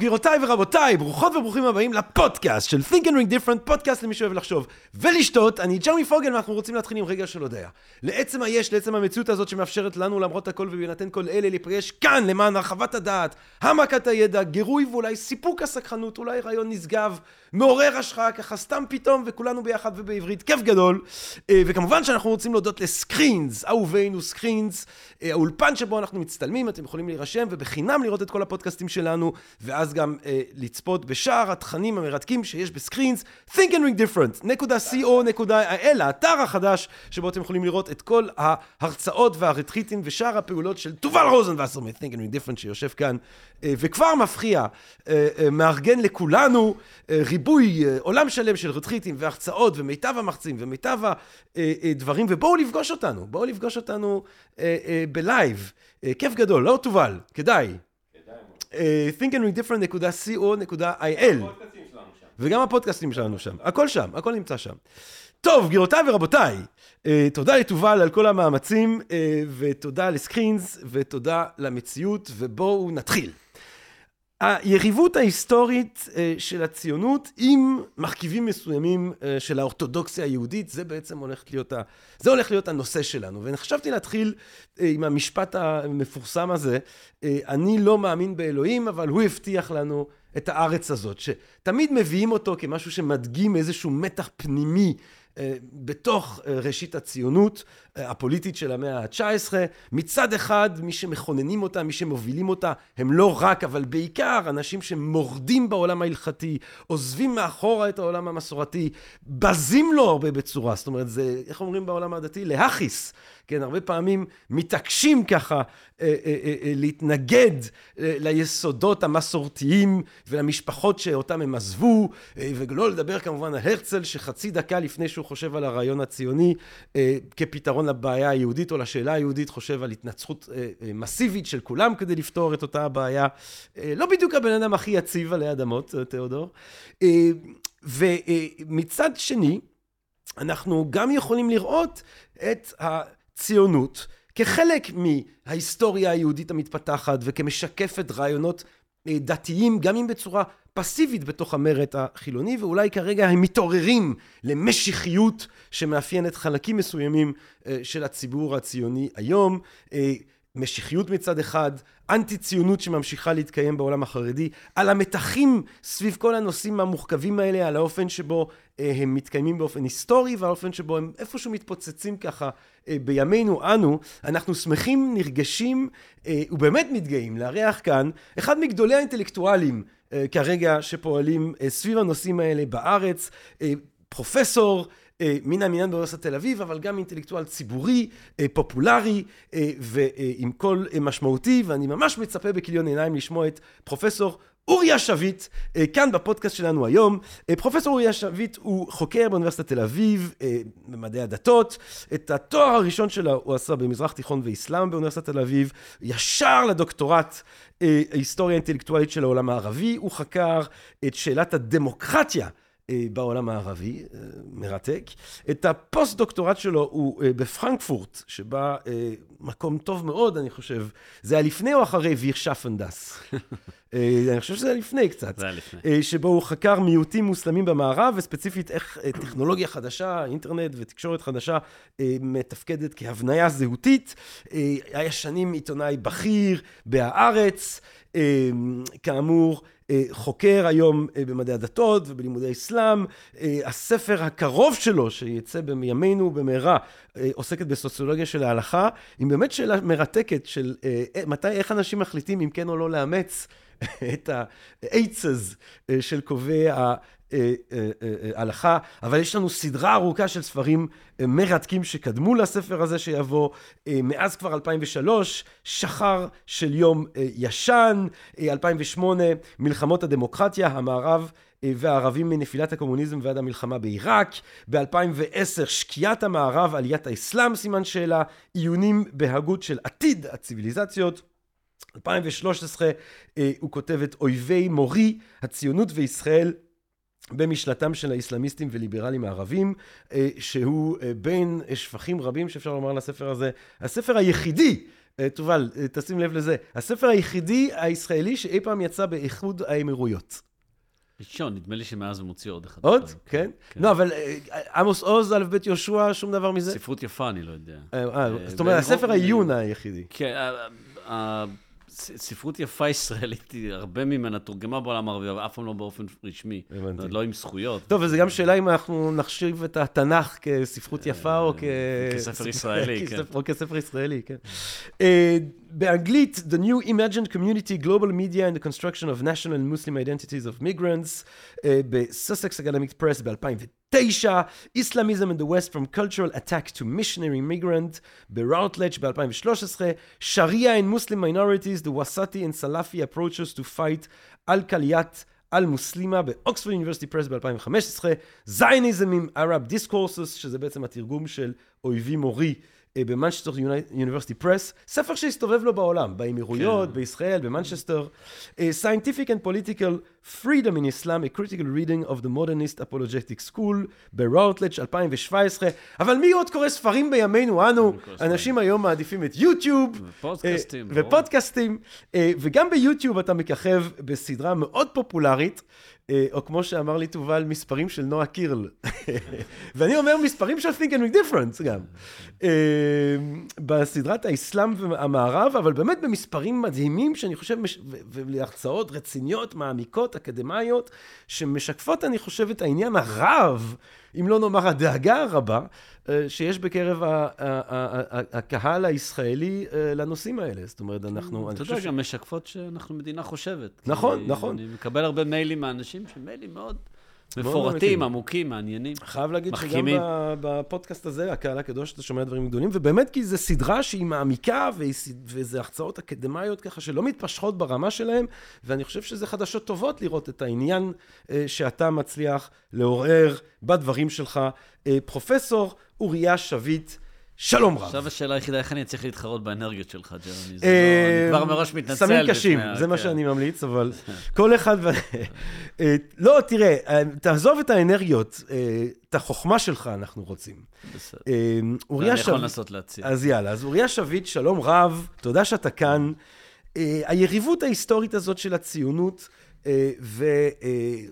גבירותיי ורבותיי, ברוכות וברוכים הבאים לפודקאסט של Think and Ring Different, פודקאסט למי שאוהב לחשוב ולשתות. אני ג'רמי פוגל ואנחנו רוצים להתחיל עם רגע של הודיה. לעצם היש, לעצם המציאות הזאת שמאפשרת לנו למרות הכל ובהינתן כל אלה להיפגש כאן למען הרחבת הדעת, העמקת הידע, גירוי ואולי סיפוק הסקחנות, אולי רעיון נשגב, מעורר השחאה, ככה סתם פתאום וכולנו ביחד ובעברית, כיף גדול. אה, וכמובן שאנחנו רוצים להודות לסקרינס, אהובינו סקרינס, האולפן שבו אנחנו מצטלמים, אתם יכולים להירשם ובחינם לראות את כל הפודקאסטים שלנו, ואז גם אה, לצפות בשאר התכנים המרתקים שיש בסקרינס, think and ring different.co.il, האתר החדש שבו אתם יכולים לראות את כל ההרצאות והרטריטים ושאר הפעולות של תובל רוזנבסר מ-think and ring different שיושב כאן, וכבר מפחיע, אה, אה, מארגן לכולנו אה, ריבוי, אה, עולם שלם של רטריטים והרצאות ומיטב המחצים ומיטב הדברים, ובואו לפגוש אותנו, בואו לפגוש אותנו אה, אה, בלייב. אה, כיף גדול, לא תובל, כדאי. אה, thinkandreadifferent.co.il וגם הפודקאסטים שלנו שם, הכל שם, הכל נמצא שם. טוב, גבירותיי ורבותיי, אה, תודה לתובל על כל המאמצים, אה, ותודה לסקרינס, ותודה למציאות, ובואו נתחיל. היריבות ההיסטורית אה, של הציונות עם מרכיבים מסוימים אה, של האורתודוקסיה היהודית, זה בעצם הולך להיות, ה... זה הולך להיות הנושא שלנו. וחשבתי להתחיל אה, עם המשפט המפורסם הזה, אני לא מאמין באלוהים, אבל הוא הבטיח לנו את הארץ הזאת, שתמיד מביאים אותו כמשהו שמדגים איזשהו מתח פנימי בתוך ראשית הציונות הפוליטית של המאה ה-19. מצד אחד, מי שמכוננים אותה, מי שמובילים אותה, הם לא רק, אבל בעיקר אנשים שמורדים בעולם ההלכתי, עוזבים מאחורה את העולם המסורתי, בזים לו הרבה בצורה. זאת אומרת, זה, איך אומרים בעולם הדתי? להכיס. כן, הרבה פעמים מתעקשים ככה אה, אה, אה, אה, להתנגד אה, ליסודות המסורתיים ולמשפחות שאותם הם עזבו, אה, ולא לדבר כמובן על הרצל, שחצי דקה לפני שהוא חושב על הרעיון הציוני כפתרון לבעיה היהודית או לשאלה היהודית, חושב על התנצחות מסיבית של כולם כדי לפתור את אותה הבעיה. לא בדיוק הבן אדם הכי יציב עלי אדמות, תיאודור. ומצד שני, אנחנו גם יכולים לראות את ה... ציונות כחלק מההיסטוריה היהודית המתפתחת וכמשקפת רעיונות אה, דתיים, גם אם בצורה פסיבית בתוך המרד החילוני, ואולי כרגע הם מתעוררים למשיחיות שמאפיינת חלקים מסוימים אה, של הציבור הציוני היום. משיחיות מצד אחד, אנטי ציונות שממשיכה להתקיים בעולם החרדי, על המתחים סביב כל הנושאים המורכבים האלה, על האופן שבו אה, הם מתקיימים באופן היסטורי ועל האופן שבו הם איפשהו מתפוצצים ככה אה, בימינו אנו, אנחנו שמחים, נרגשים אה, ובאמת מתגאים לארח כאן אחד מגדולי האינטלקטואלים אה, כרגע שפועלים אה, סביב הנושאים האלה בארץ, אה, פרופסור מן המניין באוניברסיטת תל אביב, אבל גם אינטלקטואל ציבורי, אה, פופולרי אה, ועם קול משמעותי, ואני ממש מצפה בכיליון עיניים לשמוע את פרופסור אוריה שביט, כאן בפודקאסט שלנו היום. פרופסור אוריה שביט הוא חוקר באוניברסיטת תל אביב במדעי הדתות. את התואר הראשון שלו הוא עשה במזרח תיכון ואסלאם באוניברסיטת תל אביב. ישר לדוקטורט ההיסטוריה האינטלקטואלית של העולם הערבי. הוא חקר את שאלת הדמוקרטיה. אה, בעולם הערבי, אה, מרתק. את הפוסט-דוקטורט שלו הוא אה, בפרנקפורט, שבה מקום טוב מאוד, אני חושב. זה היה לפני או אחרי Wir schaffen das? אני חושב שזה היה לפני קצת. זה היה לפני. שבו הוא חקר מיעוטים מוסלמים במערב, וספציפית איך טכנולוגיה חדשה, אינטרנט ותקשורת חדשה, מתפקדת כהבניה זהותית. היה שנים עיתונאי בכיר בהארץ, כאמור. אה, חוקר היום אה, במדעי הדתות ובלימודי אסלאם. אה, הספר הקרוב שלו, שיצא בימינו במהרה, עוסקת בסוציולוגיה של ההלכה, עם באמת שאלה מרתקת של מתי, איך אנשים מחליטים אם כן או לא לאמץ את ה-עצז של קובעי אה, אה, אה, הלכה, אבל יש לנו סדרה ארוכה של ספרים מרתקים שקדמו לספר הזה שיבוא, מאז כבר 2003, שחר של יום ישן, 2008, מלחמות הדמוקרטיה, המערב והערבים מנפילת הקומוניזם ועד המלחמה בעיראק, ב-2010 שקיעת המערב, עליית האסלאם, סימן שאלה, עיונים בהגות של עתיד הציוויליזציות. 2013 הוא כותב את אויבי מורי, הציונות וישראל במשלתם של האסלאמיסטים וליברלים הערבים, שהוא בין שפכים רבים שאפשר לומר לספר הזה, הספר היחידי תובל, תשים לב לזה. הספר היחידי הישראלי שאי פעם יצא באיחוד האמירויות. ראשון, נדמה לי שמאז הוא מוציא עוד אחד. עוד? כן? כן. לא, אבל עמוס עוז, א' ב' יהושע, שום דבר מזה? ספרות יפה, אני לא יודע. זאת אומרת, הספר העיון היחידי. כן, ספרות יפה ישראלית, הרבה ממנה תורגמה בעולם הערבי, אבל אף פעם לא באופן רשמי. הבנתי. לא עם זכויות. טוב, וזו גם שאלה אם אנחנו נחשיב את התנ"ך כספרות יפה או כ... כספר ישראלי, כן. או כספר ישראלי, כן. אה, באנגלית, The New Imagined Community, Global Media and the Construction of National and Muslim Identities of Migrants, אה, בסוסקס אקדמיק פרס ב-2009, Islamism in the West From Cultural Attack to Missionary Migrant, ב Routledge ב-2013, Sharia and Muslim Minorities, The Wasati and Salafi Approaches to Fiqh al-Aqalliyyat al-Muslima ב Oxford University Press ב-2015, Zionism in Arab Discourses, שזה בעצם התרגום של אויבי, מורי אה, ב Manchester University Press, ספר שהסתובב לו בעולם, באמירויות, כן. בישראל, במנצ'סטר. אה, Scientific and Political Freedom in Islam, a Critical Reading of the Modernist Apologetic School, בראוטלץ' 2017. אבל מי עוד קורא ספרים בימינו אנו? אנשים היום מעדיפים את יוטיוב. ופודקאסטים. Uh, ופודקאסטים. Uh, וגם ביוטיוב אתה מככב בסדרה מאוד פופולרית. אה, או כמו שאמר לי תובל, מספרים של נועה קירל. ואני אומר מספרים של think and make difference גם. אה, בסדרת האסלאם והמערב, אבל באמת במספרים מדהימים, שאני חושב, ולהרצאות רציניות, מעמיקות, אקדמאיות, שמשקפות, אני חושב, את העניין הרב, אם לא נאמר הדאגה הרבה, אה, שיש בקרב הקהל הישראלי אה, לנושאים האלה. זאת אומרת, אנחנו... אתה יודע, גם משקפות שאנחנו מדינה חושבת. נכון, נכון. אני מקבל הרבה מיילים מאנשים שמיילים מאוד... מפורטים, עמוקים, מעניינים. חייב להגיד שגם בפודקאסט הזה, הקהל הקדוש, אתה שומע דברים גדולים, ובאמת כי זו סדרה שהיא מעמיקה, וזה הרצאות אקדמיות ככה שלא מתפשחות ברמה שלהם, ואני חושב שזה חדשות טובות לראות את העניין אה, שאתה מצליח לעורר בדברים שלך. פרופסור אוריה שביט. שלום רב. עכשיו השאלה היחידה, איך אני אצליח להתחרות באנרגיות שלך, ג'רמי? לא- אני כבר מראש מתנצל. סמים קשים, זה מה כן. שאני ממליץ, אבל כל אחד... אה, לא, תראה, אה, תעזוב את האנרגיות, אה, את החוכמה שלך אנחנו רוצים. בסדר. אני יכול לנסות להציע. אז יאללה, אז אוריה שביט, שלום רב, תודה שאתה כאן. היריבות ההיסטורית הזאת של הציונות, אה,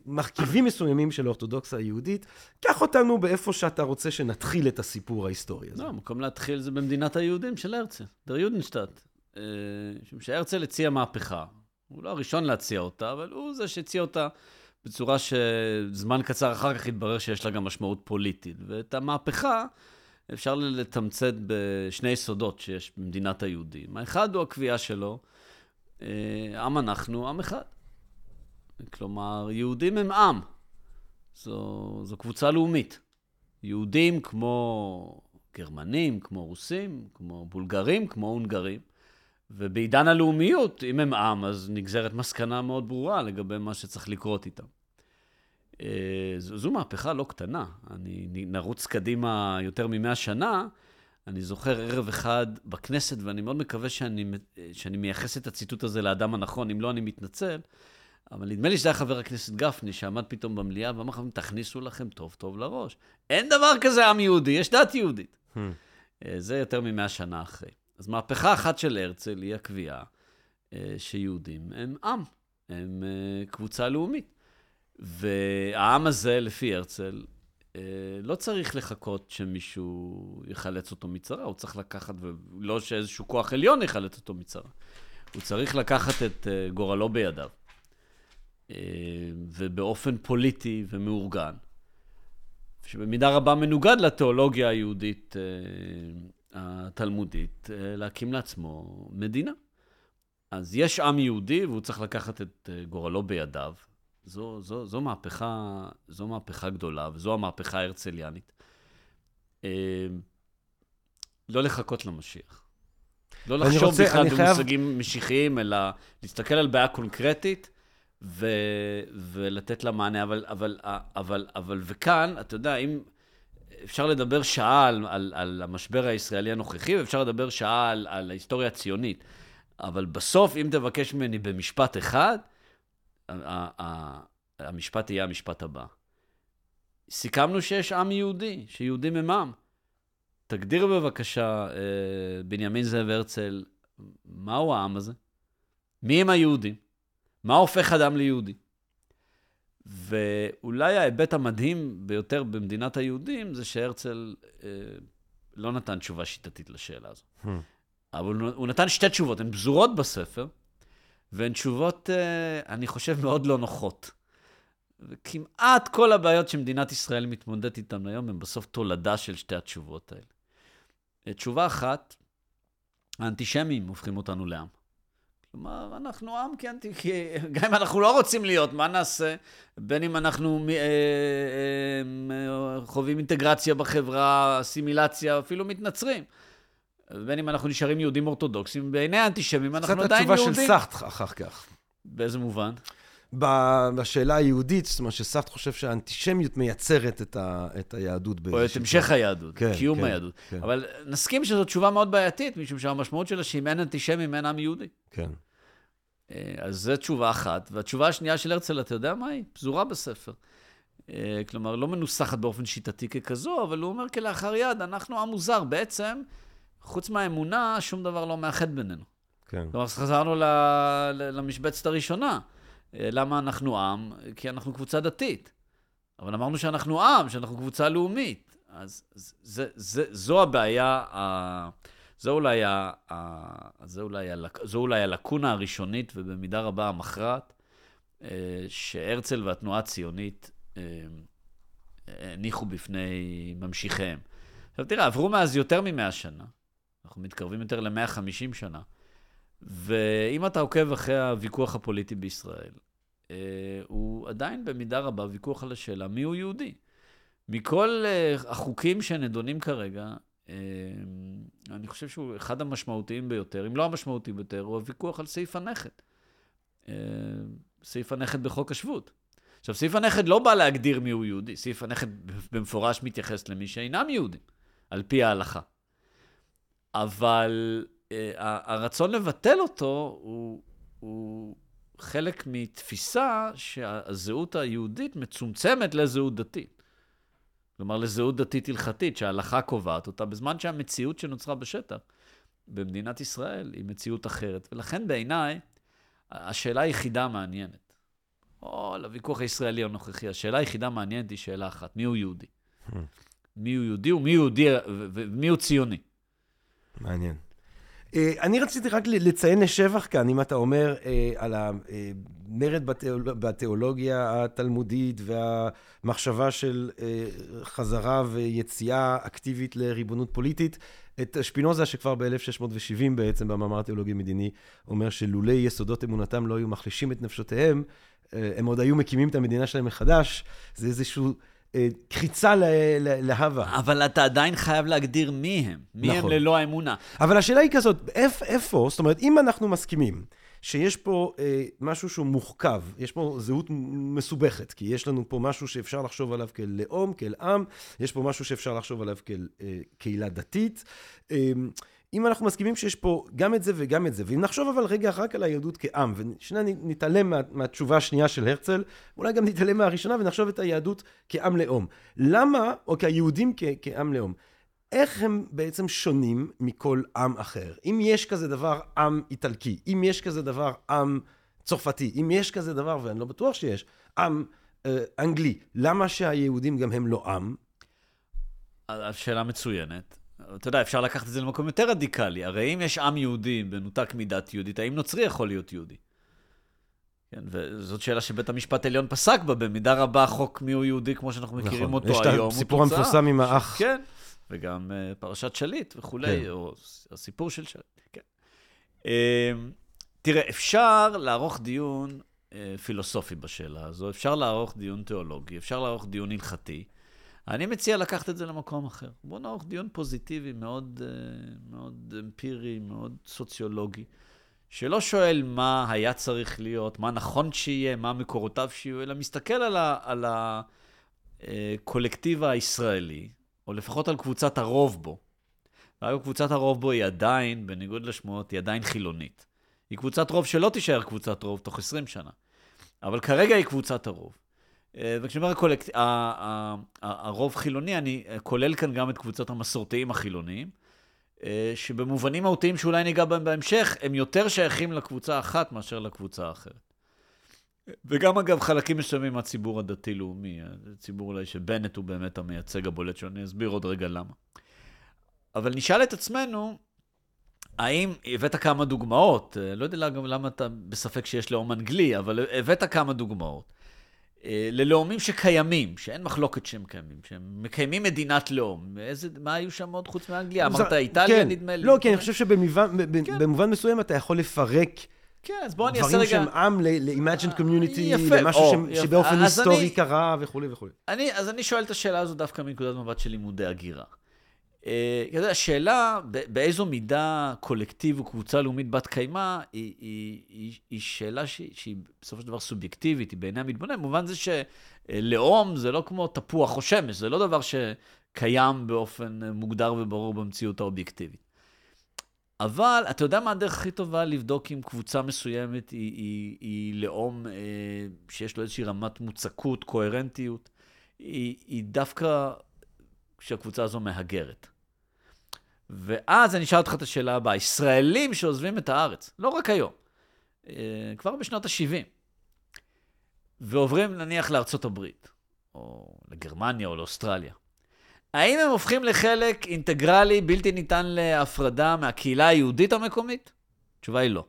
ומרכיבים מסוימים של האורתודוקסה היהודית. קח אותנו באיפה שאתה רוצה שנתחיל את הסיפור ההיסטורי הזה. לא, המקום להתחיל זה במדינת היהודים של הרצל, דר יודנשטאט. אה, משום שהרצל הציע מהפכה. הוא לא הראשון להציע אותה, אבל הוא זה שהציע אותה בצורה שזמן קצר אחר כך התברר שיש לה גם משמעות פוליטית. ואת המהפכה אפשר לתמצת בשני יסודות שיש במדינת היהודים. האחד הוא הקביעה שלו, אה, עם אנחנו, עם אחד. כלומר, יהודים הם עם. זו, זו קבוצה לאומית. יהודים כמו גרמנים, כמו רוסים, כמו בולגרים, כמו הונגרים. ובעידן הלאומיות, אם הם עם, אז נגזרת מסקנה מאוד ברורה לגבי מה שצריך לקרות איתם. אה, זו, זו מהפכה לא קטנה. אני נרוץ קדימה יותר ממאה שנה. אני זוכר ערב אחד בכנסת, ואני מאוד מקווה שאני, שאני מייחס את הציטוט הזה לאדם הנכון, אם לא, אני מתנצל. אבל נדמה לי שזה היה חבר הכנסת גפני, שעמד פתאום במליאה ואמר לכם, תכניסו לכם טוב טוב לראש. אין דבר כזה עם יהודי, יש דת יהודית. Hmm. אה, זה יותר ממאה שנה אחרי. אז מהפכה אחת של הרצל היא הקביעה אה, שיהודים הם עם, הם אה, קבוצה לאומית. והעם הזה, לפי הרצל, לא צריך לחכות שמישהו יחלץ אותו מצרה, הוא צריך לקחת, ולא שאיזשהו כוח עליון יחלץ אותו מצרה. הוא צריך לקחת את גורלו בידיו. אה, ובאופן פוליטי ומאורגן, שבמידה רבה מנוגד לתיאולוגיה היהודית אה, התלמודית, אה, להקים לעצמו מדינה. אז יש עם יהודי והוא צריך לקחת את גורלו בידיו. זו, זו, זו, מהפכה, זו מהפכה גדולה, וזו המהפכה ההרצליאנית. לא לחכות למשיח. לא לחשוב רוצה, בכלל במושגים חייב... משיחיים, אלא להסתכל על בעיה קונקרטית ו, ולתת לה מענה. אבל, אבל, אבל, אבל, וכאן, אתה יודע, אם אפשר לדבר שעה על, על, על המשבר הישראלי הנוכחי, ואפשר לדבר שעה על, על ההיסטוריה הציונית. אבל בסוף, אם תבקש ממני במשפט אחד, המשפט יהיה המשפט הבא. סיכמנו שיש עם יהודי, שיהודים הם עם. תגדיר בבקשה, אה, בנימין זאב הרצל, מהו העם הזה? מי הם היהודים? מה הופך אדם ליהודי? ואולי ההיבט המדהים ביותר במדינת היהודים זה שהרצל אה, לא נתן תשובה שיטתית לשאלה הזו. Hmm. אבל הוא נתן שתי תשובות, הן פזורות בספר, והן תשובות, אה, אני חושב, מאוד לא נוחות. וכמעט כל הבעיות שמדינת ישראל מתמודדת איתן היום הן בסוף תולדה של שתי התשובות האלה. אה, תשובה אחת, האנטישמים הופכים אותנו לעם. כלומר, אנחנו עם כי, אנטי, כי גם אם אנחנו לא רוצים להיות, מה נעשה? בין אם אנחנו אה, אה, חווים אינטגרציה בחברה, אסימילציה, אפילו מתנצרים. בין אם אנחנו נשארים יהודים אורתודוקסים, בעיני האנטישמים אנחנו עדיין יהודים. קצת התשובה של סאחט אחר כך. באיזה מובן? בשאלה היהודית, זאת אומרת שסארט חושב שהאנטישמיות מייצרת את, ה, את היהדות. או את המשך היהדות, כן, קיום כן, היהדות. כן. אבל נסכים שזו תשובה מאוד בעייתית, משום שהמשמעות שלה שאם אין אנטישמים, אין עם יהודי. כן. אה, אז זו תשובה אחת. והתשובה השנייה של הרצל, אתה יודע מה היא? פזורה בספר. אה, כלומר, לא מנוסחת באופן שיטתי ככזו, אבל הוא אומר כלאחר יד, אנחנו עם מוזר. בעצם, חוץ מהאמונה, שום דבר לא מאחד בינינו. כן. כלומר, חזרנו למשבצת הראשונה. אה, למה אנחנו עם? כי אנחנו קבוצה דתית. אבל אמרנו שאנחנו עם, שאנחנו קבוצה לאומית. אז זה, זה, זו הבעיה, זו אולי, ה, זו, אולי הלק, זו אולי הלקונה הראשונית ובמידה רבה המכרעת, אה, שהרצל והתנועה הציונית אה, הניחו בפני ממשיכיהם. עכשיו תראה, עברו מאז יותר מ-100 שנה. אנחנו מתקרבים יותר ל-150 שנה. ואם אתה עוקב אחרי הוויכוח הפוליטי בישראל, אה, הוא עדיין במידה רבה ויכוח על השאלה מיהו יהודי. מכל אה, החוקים שנדונים כרגע, אה, אני חושב שהוא אחד המשמעותיים ביותר, אם לא המשמעותי ביותר, הוא הוויכוח על סעיף הנכד. סעיף הנכד בחוק השבות. עכשיו, סעיף הנכד לא בא להגדיר מיהו יהודי, סעיף הנכד במפורש מתייחס למי שאינם יהודים, על פי ההלכה. אבל הרצון לבטל אותו הוא, הוא חלק מתפיסה שהזהות היהודית מצומצמת לזהות דתית. כלומר, לזהות דתית הלכתית, שההלכה קובעת אותה, בזמן שהמציאות שנוצרה בשטח במדינת ישראל היא מציאות אחרת. ולכן בעיניי, השאלה היחידה המעניינת, או לוויכוח הישראלי הנוכחי, השאלה היחידה המעניינת היא שאלה אחת, מיהו יהודי? Hmm. מיהו יהודי ומי יהודי ומי הוא ציוני? מעניין. אה, אני רציתי רק לציין לשבח כאן, אם אתה אומר אה, על המרד בתיאולוגיה התלמודית והמחשבה של אה, חזרה ויציאה אקטיבית לריבונות פוליטית, את שפינוזה שכבר ב-1670 בעצם במאמר תיאולוגי מדיני אומר שלולי יסודות אמונתם לא היו מחלישים את נפשותיהם, הם עוד היו מקימים את המדינה שלהם מחדש, זה איזשהו... אה, קחיצה להווה. אבל אתה עדיין חייב להגדיר מי הם. מי נכון. הם ללא האמונה. אבל השאלה היא כזאת, איפ, איפה, זאת אומרת, אם אנחנו מסכימים שיש פה אה, משהו שהוא מוחכב, יש פה זהות מסובכת, כי יש לנו פה משהו שאפשר לחשוב עליו כאל לאום, כאל עם, יש פה משהו שאפשר לחשוב עליו כאל אה, קהילה דתית. אה, אם אנחנו מסכימים שיש פה גם את זה וגם את זה, ואם נחשוב אבל רגע רק על היהדות כעם, ושנייה נתעלם מה, מהתשובה השנייה של הרצל, אולי גם נתעלם מהראשונה ונחשוב את היהדות כעם לאום. למה, או כיהודים כ, כעם לאום, איך הם בעצם שונים מכל עם אחר? אם יש כזה דבר עם איטלקי, אם יש כזה דבר עם צרפתי, אם יש כזה דבר, ואני לא בטוח שיש, עם אה, אנגלי, למה שהיהודים גם הם לא עם? שאלה מצוינת. אתה יודע, אפשר לקחת את זה למקום יותר רדיקלי. הרי אם יש עם יהודי מנותק מדת יהודית, האם נוצרי יכול להיות יהודי? כן, וזאת שאלה שבית המשפט העליון פסק בה, במידה רבה חוק מיהו יהודי, כמו שאנחנו מכירים נכון. אותו היום, יש את הסיפור המפורסם עם האח. כן, וגם uh, פרשת שליט וכולי, כן. או הסיפור של שליט, כן. Uh, תראה, אפשר לערוך דיון uh, פילוסופי בשאלה הזו, אפשר לערוך דיון תיאולוגי, אפשר לערוך דיון הלכתי. אני מציע לקחת את זה למקום אחר. בואו נערוך דיון פוזיטיבי, מאוד, אה, מאוד אמפירי, מאוד סוציולוגי, שלא שואל מה היה צריך להיות, מה נכון שיהיה, מה מקורותיו שיהיו, אלא מסתכל על, ה, על הקולקטיב אה, הישראלי, או לפחות על קבוצת הרוב בו. ואגב, קבוצת הרוב בו היא עדיין, בניגוד לשמועות, היא עדיין חילונית. היא קבוצת רוב שלא תישאר קבוצת רוב תוך 20 שנה. אבל כרגע היא קבוצת הרוב. אה, וכשאני אומר הקולקט... הרוב חילוני, אני כולל כאן גם את קבוצת המסורתיים החילוניים, אה, שבמובנים מהותיים שאולי ניגע בהם בהמשך, הם יותר שייכים לקבוצה האחת מאשר לקבוצה האחרת. וגם אגב חלקים מסוימים מהציבור הדתי-לאומי, זה ציבור אולי שבנט הוא באמת המייצג הבולט שלו, אני אסביר עוד רגע למה. אבל נשאל את עצמנו, האם, הבאת כמה דוגמאות, אה, לא יודע למה אתה בספק שיש לאום אנגלי, אבל הבאת כמה דוגמאות. אה, ללאומים שקיימים, שאין מחלוקת שהם קיימים, שהם מקיימים מדינת לאום. איזה, מה היו שם עוד חוץ מאנגליה? אמרת איטליה, כן. נדמה לי. לא, כי אני חושב שבמובן כן. מסוים אתה יכול לפרק... כן, אז בוא אני אעשה רגע... דברים שהם עם ל-imagined community, למשהו שבאופן היסטורי קרה וכולי וכולי. אז אני שואל את השאלה הזו דווקא מנקודת מבט של לימודי הגירה. אה, השאלה באיזו מידה קולקטיב וקבוצה לאומית בת קיימא היא, היא, היא, היא שאלה שהיא, שהיא בסופו של דבר סובייקטיבית, היא בעיני המתבונן, במובן זה שלאום זה לא כמו תפוח או שמש, זה לא דבר שקיים באופן מוגדר וברור במציאות האובייקטיבית. אבל אתה יודע מה הדרך הכי טובה לבדוק אם קבוצה מסוימת היא, היא, היא לאום אה, שיש לו איזושהי רמת מוצקות, קוהרנטיות? היא, היא דווקא כשהקבוצה הזו מהגרת. ואז אני אשאל אותך את השאלה הבאה, ישראלים שעוזבים את הארץ, לא רק היום, אה, כבר בשנות ה-70, ועוברים נניח לארצות הברית, או לגרמניה או לאוסטרליה, האם הם הופכים לחלק אינטגרלי, בלתי ניתן להפרדה מהקהילה היהודית המקומית? התשובה היא לא.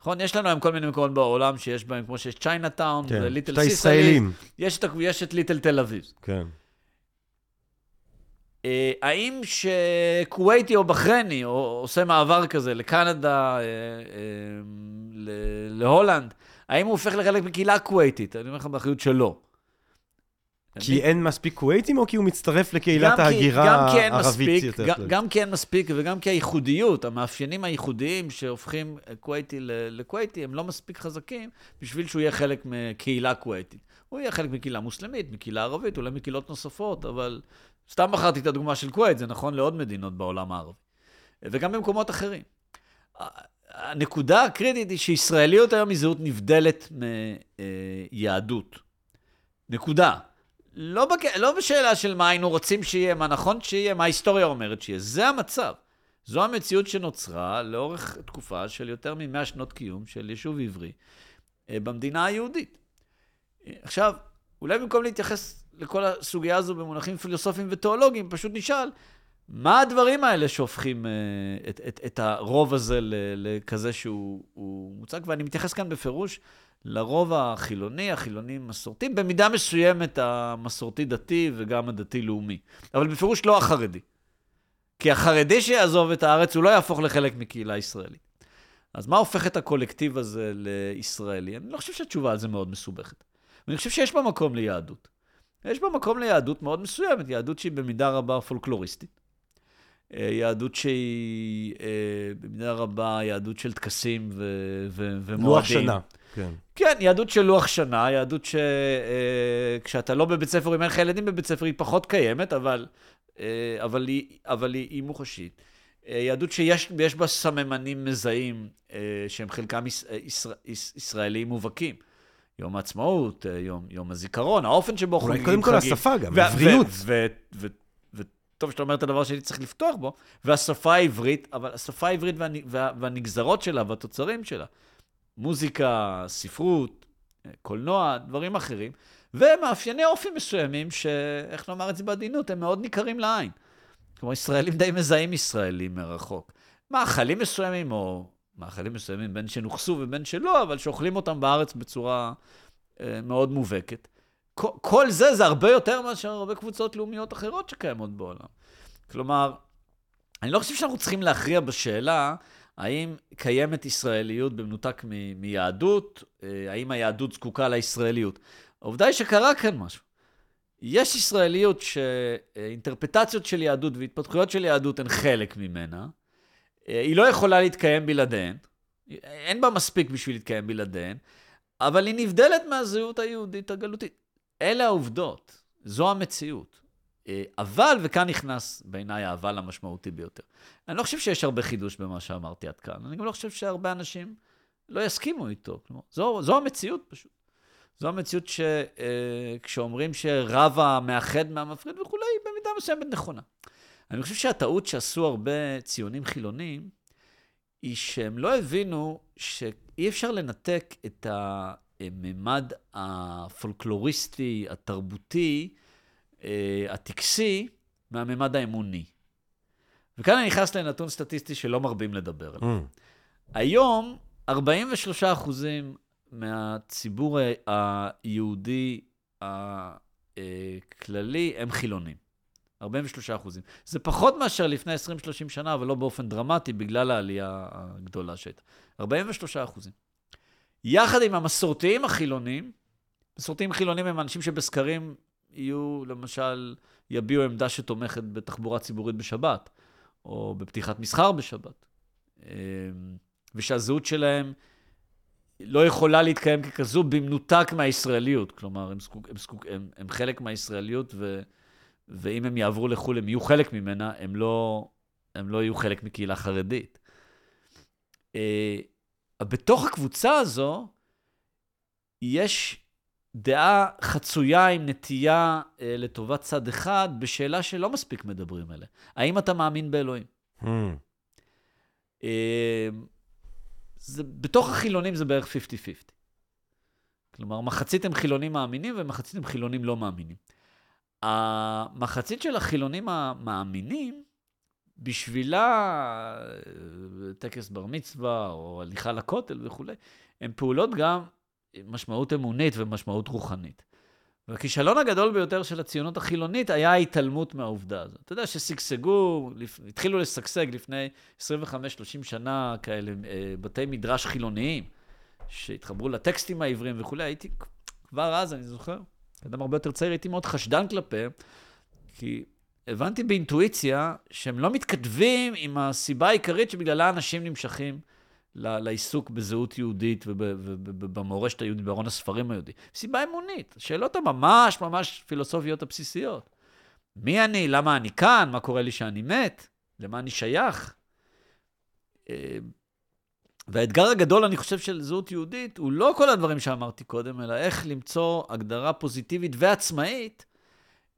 נכון? יש לנו היום כל מיני מקומות בעולם שיש בהם, כמו שיש Chinatown, כן, ו Little Sicily. יש יש את Little תל אביב. כן. אה, האם שכווייתי או בחרני עושה מעבר כזה לקנדה, אה, אה, להולנד, האם הוא הופך לחלק מקהילה כווייתית? אני אומר לך באחריות שלא. כי אין מספיק כווייתים, או כי הוא מצטרף לקהילת ההגירה הערבית יותר? גם כי אין מספיק, וגם כי הייחודיות, המאפיינים הייחודיים שהופכים כווייתי לכווייתי, הם לא מספיק חזקים בשביל שהוא יהיה חלק מקהילה כווייתית. הוא יהיה חלק מקהילה מוסלמית, מקהילה ערבית, אולי מקהילות נוספות, אבל סתם בחרתי את הדוגמה של כווית, זה נכון לעוד מדינות בעולם הערבי. וגם במקומות אחרים. הנקודה הקריטית היא שישראליות היום היא זהות נבדלת מיהדות. נקודה. לא, בק... לא בשאלה של מה היינו רוצים שיהיה, מה נכון שיהיה, מה ההיסטוריה אומרת שיהיה. זה המצב. זו המציאות שנוצרה לאורך תקופה של יותר מ-100 שנות קיום של יישוב עברי אה, במדינה היהודית. עכשיו, אולי במקום להתייחס לכל הסוגיה הזו במונחים פילוסופיים ותיאולוגיים, פשוט נשאל, מה הדברים האלה שהופכים uh, את, את, את הרוב הזה לכזה שהוא מוצג? ואני מתייחס כאן בפירוש לרוב החילוני, החילוני מסורתי, במידה מסוימת המסורתי-דתי וגם הדתי-לאומי, אבל בפירוש לא החרדי. כי החרדי שיעזוב את הארץ, הוא לא יהפוך לחלק מקהילה ישראלית. אז מה הופך את הקולקטיב הזה לישראלי? אני לא חושב שהתשובה על זה מאוד מסובכת. ואני חושב שיש בה מקום ליהדות. יש בה מקום ליהדות מאוד מסוימת, יהדות שהיא במידה רבה פולקלוריסטית. אה, יהדות שהיא אה, במידה רבה יהדות של טקסים ו- ו- ומועדים. לוח שנה, כן. כן, יהדות של לוח שנה, יהדות שכשאתה אה, לא בבית ספר, אם אין לך ילדים בבית ספר, היא פחות קיימת, אבל, אבל, היא, אבל היא, היא מוחשית. יהדות שיש בה סממנים מזהים, שהם חלקם ישראל, ישראלים מובהקים. יום העצמאות, אה, יום, יום הזיכרון, האופן שבו חוגגים חגים. קודם כל השפה גם, עבריות. וטוב שאתה אומר את הדבר שהייתי צריך לפתוח בו, והשפה העברית, אבל השפה העברית וה, וה, והנגזרות שלה והתוצרים שלה, מוזיקה, ספרות, אה, קולנוע, דברים אחרים, ומאפייני אופי מסוימים, שאיך לומר את זה בעדינות, הם מאוד ניכרים לעין. כלומר, ישראלים די מזהים ישראלים מרחוק. מאכלים מסוימים, או מאכלים מסוימים, בין שנוכסו ובין שלא, אבל שאוכלים אותם בארץ בצורה אה, מאוד מובהקת. כל, זה, זה הרבה יותר מאשר הרבה קבוצות לאומיות אחרות שקיימות בעולם. כלומר, אני לא חושב שאנחנו צריכים להכריע בשאלה האם קיימת ישראליות במנותק מ- מיהדות, אה, האם היהדות זקוקה לישראליות. העובדה היא שקרה כאן משהו. יש ישראליות שאינטרפטציות של יהדות והתפתחויות של יהדות הן חלק ממנה, אה, היא לא יכולה להתקיים בלעדיהן, אין בה מספיק בשביל להתקיים בלעדיהן, אבל היא נבדלת מהזהות היהודית הגלותית. אלה העובדות, זו המציאות. אה, אבל, וכאן נכנס בעיניי האבל המשמעותי ביותר. אני לא חושב שיש הרבה חידוש במה שאמרתי עד כאן. אני גם לא חושב שהרבה אנשים לא יסכימו איתו. כלומר, זו, זו המציאות פשוט. זו המציאות שכשאומרים אה, שרב המאחד מהמפריד וכולי, היא במידה מסוימת נכונה. אני חושב שהטעות שעשו הרבה ציונים חילונים, היא שהם לא הבינו שאי אפשר לנתק את הממד הפולקלוריסטי, התרבותי, אה, הטקסי, מהממד האמוני. וכאן אני נכנס לנתון סטטיסטי שלא מרבים לדבר עליו. Mm. היום, 43 אחוזים מהציבור היהודי הכללי הם חילונים. 43 אחוזים. זה פחות מאשר לפני 20-30 שנה, אבל לא באופן דרמטי, בגלל העלייה הגדולה שהייתה. 43 אחוזים. יחד עם המסורתיים החילונים, מסורתיים חילונים הם אנשים שבסקרים יהיו, למשל, יביעו עמדה שתומכת בתחבורה ציבורית בשבת, או בפתיחת מסחר בשבת, אמ, ושהזהות שלהם לא יכולה להתקיים ככזו במנותק מהישראליות. כלומר, הם, סקוק, הם, סקוק, הם, הם חלק מהישראליות, ו, ואם הם יעברו לחו"ל, הם יהיו חלק ממנה, הם לא, הם לא יהיו חלק מקהילה חרדית. אה, בתוך הקבוצה הזו, יש דעה חצויה עם נטייה אה, לטובת צד אחד, בשאלה שלא מספיק מדברים עליה. האם אתה מאמין באלוהים? Hmm. אה, זה, בתוך החילונים זה בערך 50-50. כלומר, מחצית הם חילונים מאמינים ומחצית הם חילונים לא מאמינים. המחצית של החילונים המאמינים, בשבילה טקס בר מצווה או הליכה לכותל וכולי, הן פעולות גם משמעות אמונית ומשמעות רוחנית. והכישלון הגדול ביותר של הציונות החילונית היה ההתעלמות מהעובדה הזאת. אתה יודע ששגשגו, התחילו לשגשג לפני 25-30 שנה כאלה אה, בתי מדרש חילוניים, שהתחברו לטקסטים העבריים וכולי, הייתי, כבר אז, אני זוכר, אדם הרבה יותר צעיר, הייתי מאוד חשדן כלפיהם, כי הבנתי באינטואיציה שהם לא מתכתבים עם הסיבה העיקרית שבגללה אנשים נמשכים לעיסוק בזהות יהודית ובמורשת היהודית, בארון הספרים היהודי. סיבה אמונית, השאלות הממש ממש פילוסופיות הבסיסיות. מי אני? למה אני כאן? מה קורה לי שאני מת? למה אני שייך? והאתגר הגדול, אני חושב, של זהות יהודית, הוא לא כל הדברים שאמרתי קודם, אלא איך למצוא הגדרה פוזיטיבית ועצמאית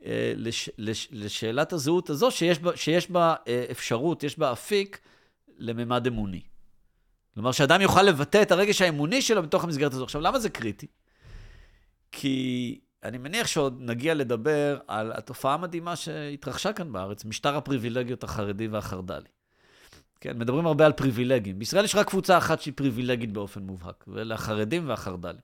אה, לש, לש, לשאלת הזהות הזו, שיש בה, שיש בה אה, אפשרות, יש בה אפיק לממד אמוני. כלומר, שאדם יוכל לבטא את הרגש האמוני שלו בתוך המסגרת הזו. עכשיו, למה זה קריטי? כי אני מניח שעוד נגיע לדבר על התופעה המדהימה שהתרחשה כאן בארץ, משטר הפריבילגיות החרדי והחרד"לי. כן, מדברים הרבה על פריבילגים. בישראל יש רק קבוצה אחת שהיא פריבילגית באופן מובהק, ואלה החרדים והחרד"לים.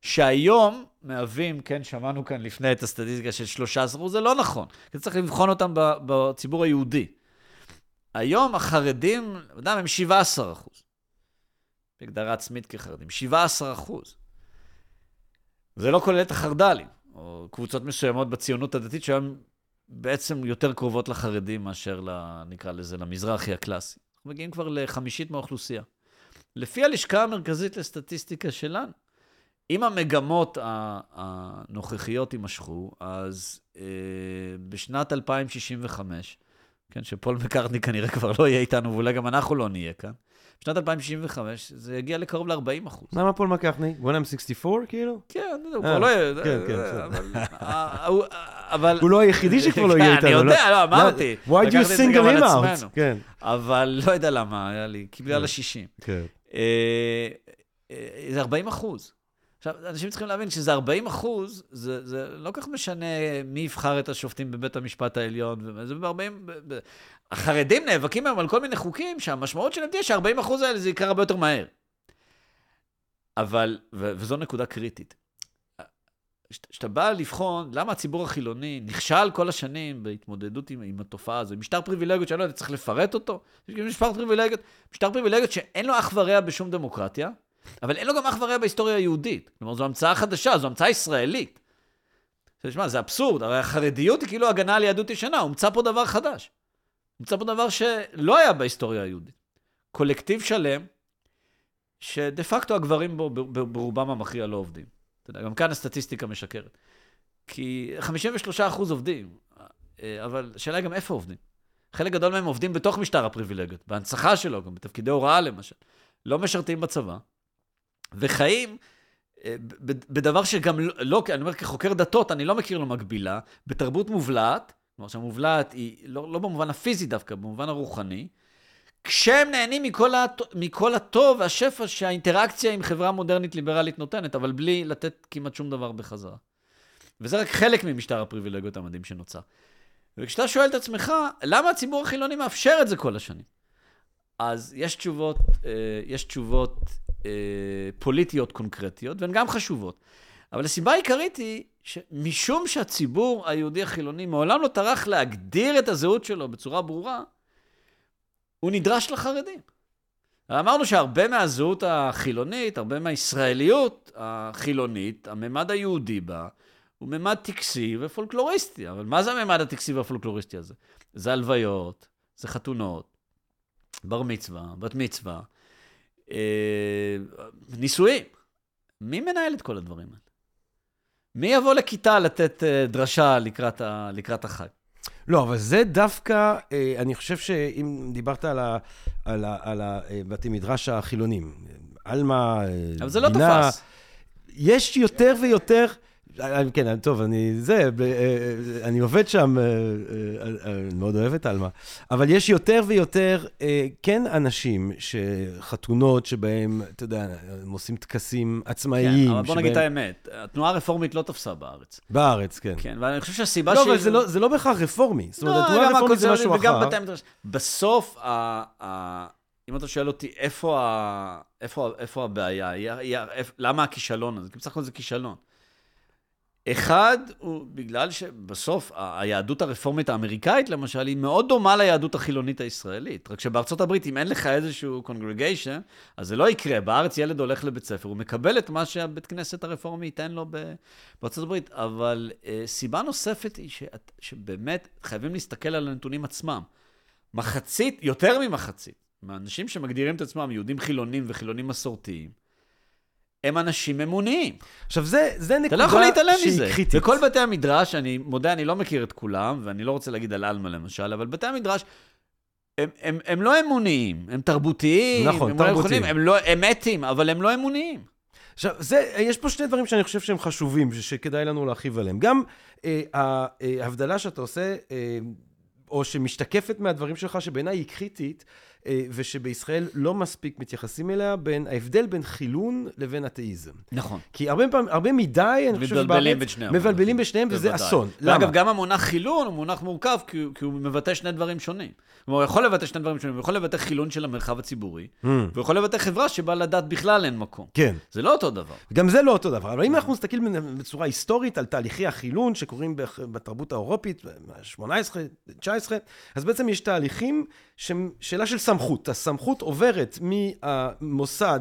שהיום מהווים, כן, שמענו כאן לפני את הסטטיסטיקה של 13%, זה לא נכון. כי צריך לבחון אותם בציבור היהודי. היום החרדים, יודע, הם 17%. בהגדרה עצמית כחרדים, 17 אחוז. זה לא כולל את החרד"לים, או קבוצות מסוימות בציונות הדתית שהיום בעצם יותר קרובות לחרדים מאשר, נקרא לזה, למזרחי הקלאסי. אנחנו מגיעים כבר לחמישית מהאוכלוסייה. לפי הלשכה המרכזית לסטטיסטיקה שלנו, אם המגמות הנוכחיות יימשכו, אז אה, בשנת 2065, כן, שפול מקארטני כנראה כבר לא יהיה איתנו, ואולי גם אנחנו לא נהיה כאן, בשנת 2065 זה יגיע לקרוב ל-40 אחוז. למה פול מקארטני? בוא נאם 64 כאילו? כן, הוא כבר לא יהיה... כן, כן, אבל... הוא לא היחידי שכבר לא יהיה איתנו. אני יודע, לא, אמרתי. Why do you single him out? כן. אבל לא יודע למה, היה לי, כי בגלל ה-60. כן. זה 40 אחוז. עכשיו, אנשים צריכים להבין שזה 40 אחוז, זה, זה לא כך משנה מי יבחר את השופטים בבית המשפט העליון, זה ב-40... החרדים נאבקים היום על כל מיני חוקים שהמשמעות שלהם תהיה ש-40 אחוז האלה זה יקרה הרבה יותר מהר. אבל, ו- וזו נקודה קריטית. כשאתה בא לבחון למה הציבור החילוני נכשל כל השנים בהתמודדות עם, עם התופעה הזו, משטר פריבילגיות שאני לא יודע, צריך לפרט אותו, משטר פריבילגיות, משטר פריבילגיות שאין לו אח ורע בשום דמוקרטיה, אבל אין לו גם אח ורע בהיסטוריה היהודית. כלומר, זו המצאה חדשה, זו המצאה ישראלית. תשמע, זה אבסורד, הרי החרדיות היא כאילו הגנה על יהדות ישנה, הומצא פה דבר חדש. הומצא פה דבר שלא היה בהיסטוריה היהודית. קולקטיב שלם, שדה פקטו הגברים בו ברובם המכריע לא עובדים. אתה יודע, גם כאן הסטטיסטיקה משקרת. כי 53% עובדים, אה, אבל השאלה היא גם איפה עובדים. חלק גדול מהם עובדים בתוך משטר הפריבילגיות, בהנצחה שלו, גם בתפקידי הוראה למשל. לא משרתים בצבא, וחיים אה, בדבר שגם לא, לא, אני אומר כחוקר דתות, אני לא מכיר לו מקבילה, בתרבות מובלעת, כלומר שהמובלעת היא לא, לא במובן הפיזי דווקא, במובן הרוחני, כשהם נהנים מכל, הט... מכל הטוב והשפע שהאינטראקציה עם חברה מודרנית ליברלית נותנת, אבל בלי לתת כמעט שום דבר בחזרה. וזה רק חלק ממשטר הפריבילגיות המדהים שנוצר. וכשאתה שואל את עצמך, למה הציבור החילוני מאפשר את זה כל השנים? אז יש תשובות, אה, יש תשובות אה, פוליטיות קונקרטיות, והן גם חשובות. אבל הסיבה העיקרית היא שמשום שהציבור היהודי החילוני מעולם לא טרח להגדיר את הזהות שלו בצורה ברורה, הוא נדרש לחרדים. אמרנו שהרבה מהזהות החילונית, הרבה מהישראליות החילונית, הממד היהודי בה, הוא ממד טקסי ופולקלוריסטי. אבל מה זה הממד הטקסי והפולקלוריסטי הזה? זה הלוויות, זה חתונות, בר מצווה, בת מצווה, אה, נישואים. מי מנהל את כל הדברים האלה? מי יבוא לכיתה לתת אה, דרשה לקראת, ה, לקראת החג? לא, אבל זה דווקא, אה, אני חושב שאם דיברת על, ה, על, ה, על הבתי מדרש החילונים, עלמה, אבל זה לא תפס. יש יותר ויותר... אה, כן, טוב, אני זה, אה, אה, אני עובד שם, אני מאוד אוהב את עלמה, אבל יש יותר ויותר, כן, אנשים שחתונות שבהם, אתה יודע, הם עושים טקסים עצמאיים. כן, אבל בוא נגיד את האמת, התנועה הרפורמית לא תפסה בארץ. בארץ, כן. כן, ואני חושב שהסיבה לא, אבל לא, זה לא בהכרח רפורמי. זאת אומרת, לא, התנועה הרפורמית זה משהו אחר. בסוף, אם אתה שואל אותי איפה הבעיה, למה הכישלון הזה? כי בסך הכל זה כישלון. אחד, הוא בגלל שבסוף היהדות הרפורמית האמריקאית, למשל, היא מאוד דומה ליהדות החילונית הישראלית. רק שבארצות הברית, אם אין לך איזשהו קונגרגיישן, אז זה לא יקרה. בארץ ילד הולך לבית ספר, הוא מקבל את מה שהבית כנסת הרפורמי ייתן לו בארצות הברית. אבל אה, סיבה נוספת היא שאת, שבאמת חייבים להסתכל על הנתונים עצמם. מחצית, יותר ממחצית, מהאנשים שמגדירים את עצמם יהודים חילונים וחילונים מסורתיים, הם אנשים אמוניים. עכשיו, זה, זה נקודה שהיא קריטית. אתה לא יכול להתעלם מזה. בכל בתי המדרש, אני מודה, אני לא מכיר את כולם, ואני לא רוצה להגיד על עלמה למשל, אבל בתי המדרש, הם, הם, הם לא אמוניים, הם תרבותיים. נכון, הם תרבותיים. יכולים, הם, לא, הם אתיים, אבל הם לא אמוניים. עכשיו, זה, יש פה שני דברים שאני חושב שהם חשובים, שכדאי לנו להרחיב עליהם. גם אה, ההבדלה שאתה עושה, אה, או שמשתקפת מהדברים שלך, שבעיניי היא קריטית, אה, ושבישראל לא מספיק מתייחסים אליה, בין ההבדל בין חילון לבין אתאיזם. נכון. כי הרבה פעמים, הרבה מדי, אני חושב מבלבלים בין שניהם. מבלבלים בין שניהם, וזה אסון. למה? ואגב, גם המונח חילון הוא מונח מורכב, כי, כי הוא מבטא שני דברים שונים. כלומר, הוא יכול לבטא שני דברים שונים, הוא יכול לבטא חילון של המרחב הציבורי, mm. והוא יכול לבטא חברה שבה לדת בכלל אין מקום. כן. זה לא אותו דבר. גם זה לא אותו דבר. אבל אם אנחנו מסתכלים בצורה היסטורית על תהליכי החילון שקורים בתרבות האירופית, 18, 19, אז בעצם יש תהליכים שאלה של סמכות. הסמכות עוברת מהמוסד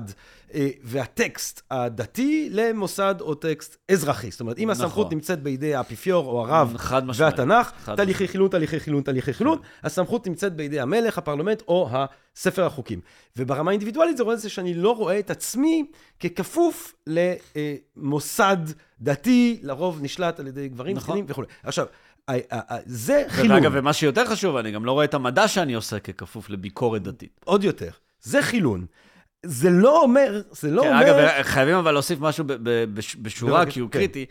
אה, והטקסט הדתי למוסד או טקסט אזרחי. זאת אומרת, אם נכון. הסמכות נמצאת בידי האפיפיור או הרב והתנ"ך, תהליכי חילון, תהליכי חילון, תהליכי חילון, הסמכות נמצאת בידי המלך, הפרלמנט או ספר החוקים. וברמה האינדיבידואלית זה רואה את זה שאני לא רואה את עצמי ככפוף למוסד דתי, לרוב נשלט על ידי גברים נכון. קטנים וכו'. עכשיו, זה חילון. ואגב, ומה שיותר חשוב, אני גם לא רואה את המדע שאני עושה ככפוף לביקורת דתית. עוד יותר. זה חילון. זה לא אומר, זה לא כן, אומר... אגב, חייבים אבל להוסיף משהו בשורה, כי הוא כן. קריטי.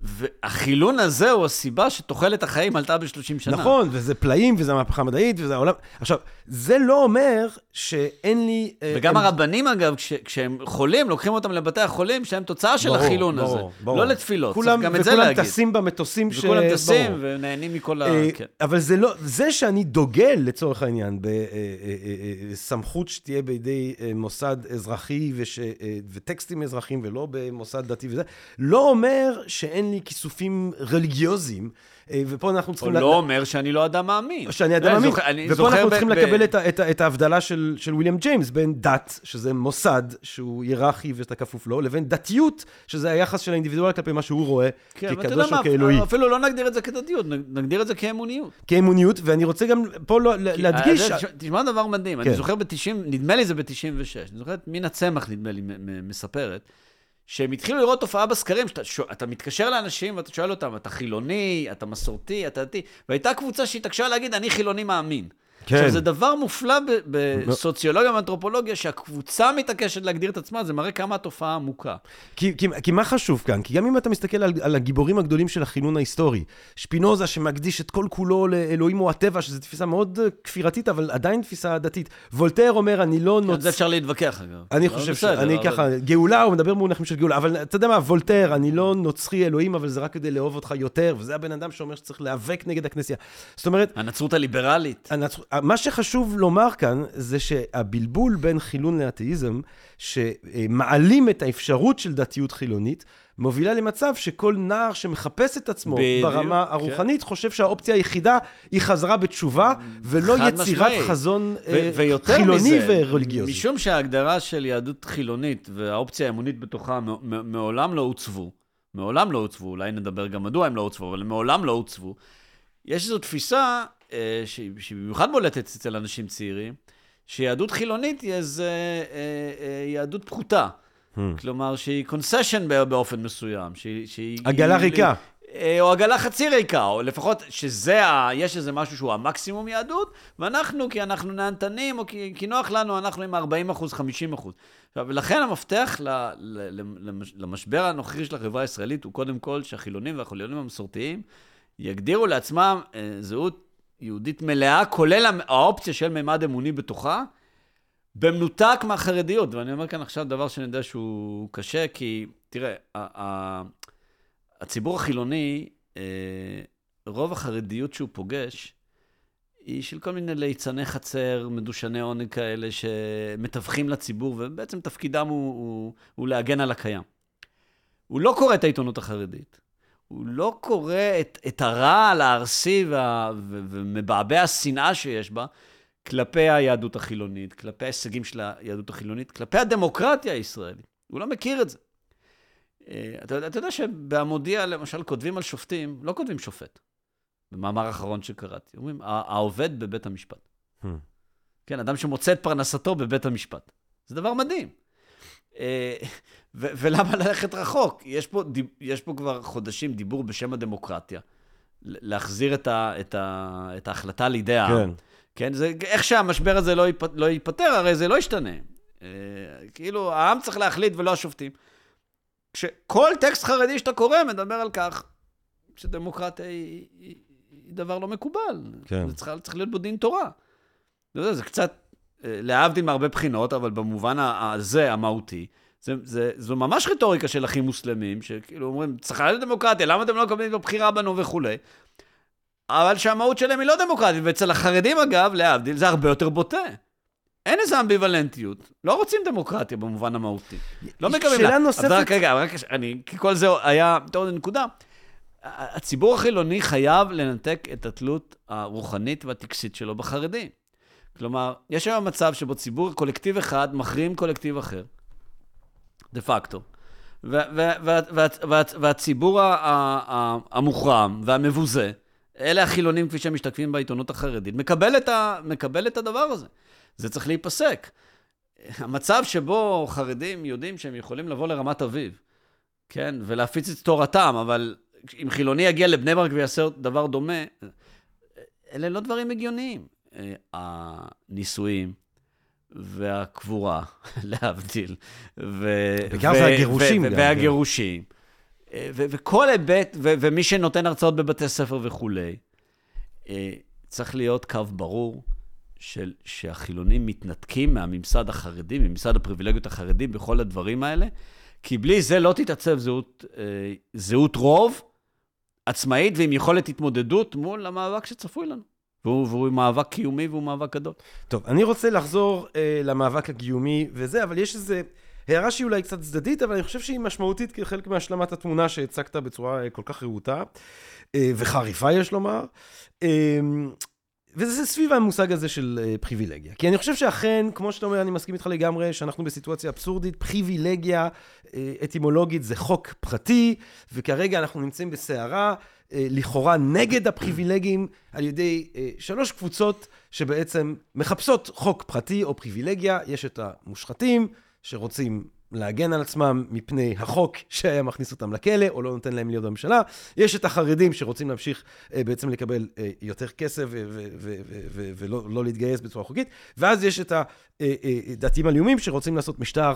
והחילון הזה הוא הסיבה שתוחלת החיים עלתה ב-30 שנה. נכון, וזה פלאים, וזה המהפכה המדעית, וזה העולם... עכשיו, זה לא אומר שאין לי... אה, וגם הם... הרבנים, אגב, כש, כשהם חולים, לוקחים אותם לבתי החולים, שהם תוצאה של ברור, החילון ברור, הזה. ברור. לא לתפילות, כולם, צריך גם את זה להגיד. וכולם טסים במטוסים ש... וכולם טסים ונהנים מכל ה... אה, כן. אבל זה לא... זה שאני דוגל, לצורך העניין, בסמכות אה, שתהיה בידי מוסד אזרחי וש... וטקסטים אזרחיים, ולא במוסד דתי וזה, לא אומר שאין לי כיסופים רליגיוזיים, אה, ופה אנחנו צריכים... או לא אומר שאני לא אדם מאמין. שאני אדם מאמין. ופה אנחנו צריכים לקבל את ההבדלה של וויליאם ג'יימס בין דת, שזה מוסד שהוא היררכי ואתה כפוף לו, לבין דתיות, שזה היחס של האינדיבידואל כלפי מה שהוא רואה כן, כקדוש או כאלוהי. אפילו לא נגדיר את זה כדתיות, נגדיר את זה כאמוניות. כאמוניות, ואני רוצה גם פה לא- להדגיש... תשמע דבר מדהים, אני כן. זוכר ב-90, נדמה לי זה ב-96, אני זוכר את מינה צמח, נדמה לי, מספרת. שהם התחילו לראות תופעה בסקרים, שאתה שואל, אתה מתקשר לאנשים ואתה שואל אותם, אתה חילוני, אתה מסורתי, אתה דתי, והייתה קבוצה שהתעקשה להגיד, אני חילוני מאמין. כן. עכשיו, זה דבר מופלא ב- בסוציולוגיה ואנתרופולוגיה, שהקבוצה מתעקשת להגדיר את עצמה, זה מראה כמה התופעה עמוקה. כי, כי, כי מה חשוב כאן? כי גם אם אתה מסתכל על, על הגיבורים הגדולים של החילון ההיסטורי, שפינוזה שמקדיש את כל כולו לאלוהים או הטבע, שזו תפיסה מאוד אה, כפירתית, אבל עדיין תפיסה דתית. וולטר אומר, אני לא נוצ... נוצ... זה אפשר להתווכח, אגב. אני חושב שאני אבל... ככה, גאולה, הוא מדבר במונחים של גאולה, אבל אתה יודע מה, וולטר, אני לא נוצרי אלוהים, אבל זה רק כדי לאהוב אותך יותר, וזה הבן אדם שאומר שצריך להיאבק נגד הכנסייה. זאת אומרת... הנצרות הליברלית. הנצ... מה שחשוב לומר כאן, זה שהבלבול בין חילון לאתאיזם, שמעלים את האפשרות של דתיות חילונית, מובילה למצב שכל נער שמחפש את עצמו בדיוק, ברמה כן. הרוחנית, כן. חושב שהאופציה היחידה היא חזרה בתשובה, ולא יצירת משמעי. חזון ו- uh, חילוני מזה, ורליגיוזי. משום שההגדרה של יהדות חילונית והאופציה האמונית בתוכה מעולם לא עוצבו, מעולם לא עוצבו, אולי נדבר גם מדוע הם לא עוצבו, אבל מעולם לא עוצבו. יש איזו תפיסה אה, שהיא במיוחד בולטת אצל אנשים צעירים, שיהדות חילונית היא איזו אה, אה, יהדות פחותה. Hmm. כלומר, שהיא קונסשן באופן מסוים. שהיא... עגלה ריקה. או עגלה חצי ריקה, או לפחות שזה, ה, יש איזה משהו שהוא המקסימום יהדות, ואנחנו, כי אנחנו נהנתנים, או כי, כי נוח לנו, אנחנו עם 40 אחוז, 50 אחוז. עכשיו, ולכן המפתח ל, ל, למשבר הנוכחי של החברה הישראלית הוא קודם כל שהחילונים והחילונים המסורתיים יגדירו לעצמם זהות יהודית מלאה, כולל האופציה של מימד אמוני בתוכה, במנותק מהחרדיות. ואני אומר כאן עכשיו דבר שאני יודע שהוא קשה, כי תראה, הציבור החילוני, אה, רוב החרדיות שהוא פוגש, היא של כל מיני ליצני חצר, מדושני עונג כאלה, שמתווכים לציבור, ובעצם תפקידם הוא, הוא, הוא להגן על הקיים. הוא לא קורא את העיתונות החרדית. הוא לא קורא את, את הרעל הארסי וה, ו, ומבעבע השנאה שיש בה כלפי היהדות החילונית, כלפי ההישגים של היהדות החילונית, כלפי הדמוקרטיה הישראלית. הוא לא מכיר את זה. אה, אתה, אתה יודע שבהמודיע, למשל, כותבים על שופטים, לא כותבים שופט. במאמר האחרון שקראתי. אומרים, העובד בבית המשפט. Hmm. כן, אדם שמוצא את פרנסתו בבית המשפט. זה דבר מדהים. אה, ו- ולמה ללכת רחוק? יש פה, יש פה כבר חודשים דיבור בשם הדמוקרטיה. להחזיר את, ה, את, ה, את ההחלטה לידי העם. כן. כן, זה, איך שהמשבר הזה לא, ייפ, לא ייפתר, הרי זה לא ישתנה. אה, כאילו, העם צריך להחליט ולא השופטים. כשכל טקסט חרדי שאתה קורא מדבר על כך שדמוקרטיה היא, היא, היא דבר לא מקובל. כן. זה צריך, צריך להיות בו דין תורה. זה, זה קצת, להבדיל מהרבה בחינות, אבל במובן הזה, המהותי, זה, זה, זו ממש רטוריקה של אחים מוסלמים, שכאילו אומרים, צריכה להיות דמוקרטיה, למה אתם לא מקבלים בבחירה בנו וכולי? אבל שהמהות שלהם היא לא דמוקרטית, ואצל החרדים אגב, להבדיל, זה הרבה יותר בוטה. אין איזו אמביוולנטיות. לא רוצים דמוקרטיה במובן המהותי. לא מקבלים... שאלה נוספת... אז רק רגע, רק אני, כי כל זה היה, טוב, נקודה. הציבור החילוני חייב לנתק את התלות הרוחנית והטקסית שלו בחרדים. כלומר, יש היום מצב שבו ציבור, קולקטיב אחד, מחרים קולקטיב אחר. דה פקטו. והציבור המוחרם והמבוזה, אלה החילונים כפי שהם משתקפים בעיתונות החרדית, מקבל את, ה, מקבל את הדבר הזה. זה צריך להיפסק. המצב שבו חרדים יודעים שהם יכולים לבוא לרמת אביב, כן, ולהפיץ את תורתם, אבל אם חילוני יגיע לבני ברק ויעשה דבר דומה, אלה לא דברים הגיוניים. אה, הנישואים, והקבורה, להבדיל. בעיקר זה הגירושים גם. והגירושים. אה, וכל היבט, ומי שנותן הרצאות בבתי ספר וכולי, אה, צריך להיות קו ברור של, שהחילונים מתנתקים מהממסד החרדי, מממסד הפריבילגיות החרדי בכל הדברים האלה, כי בלי זה לא תתעצב זהות, זהות רוב עצמאית ועם יכולת התמודדות מול המאבק שצפוי לנו. והוא, והוא מאבק קיומי והוא מאבק גדול. טוב, אני רוצה לחזור אה, למאבק הקיומי וזה, אבל יש איזה הערה שהיא אולי קצת צדדית, אבל אני חושב שהיא משמעותית כחלק מהשלמת התמונה שהצגת בצורה אה, כל כך רהוטה, אה, וחריפה יש לומר. אה, וזה סביב המושג הזה של uh, פריבילגיה. כי אני חושב שאכן, כמו שאתה אומר, אני מסכים איתך לגמרי, שאנחנו בסיטואציה אבסורדית, פריבילגיה uh, אטימולוגית זה חוק פרטי, וכרגע אנחנו נמצאים בסערה לכאורה נגד הפריבילגים על ידי uh, שלוש קבוצות שבעצם מחפשות חוק פרטי או פריבילגיה. יש את המושחתים, שרוצים להגן על עצמם מפני החוק שהיה מכניס אותם לכלא, או לא נותן להם להיות בממשלה. יש את החרדים שרוצים להמשיך אה, בעצם לקבל אה, יותר כסף ולא לא להתגייס בצורה חוקית, ואז יש את הדתיים הלאומיים שרוצים לעשות משטר,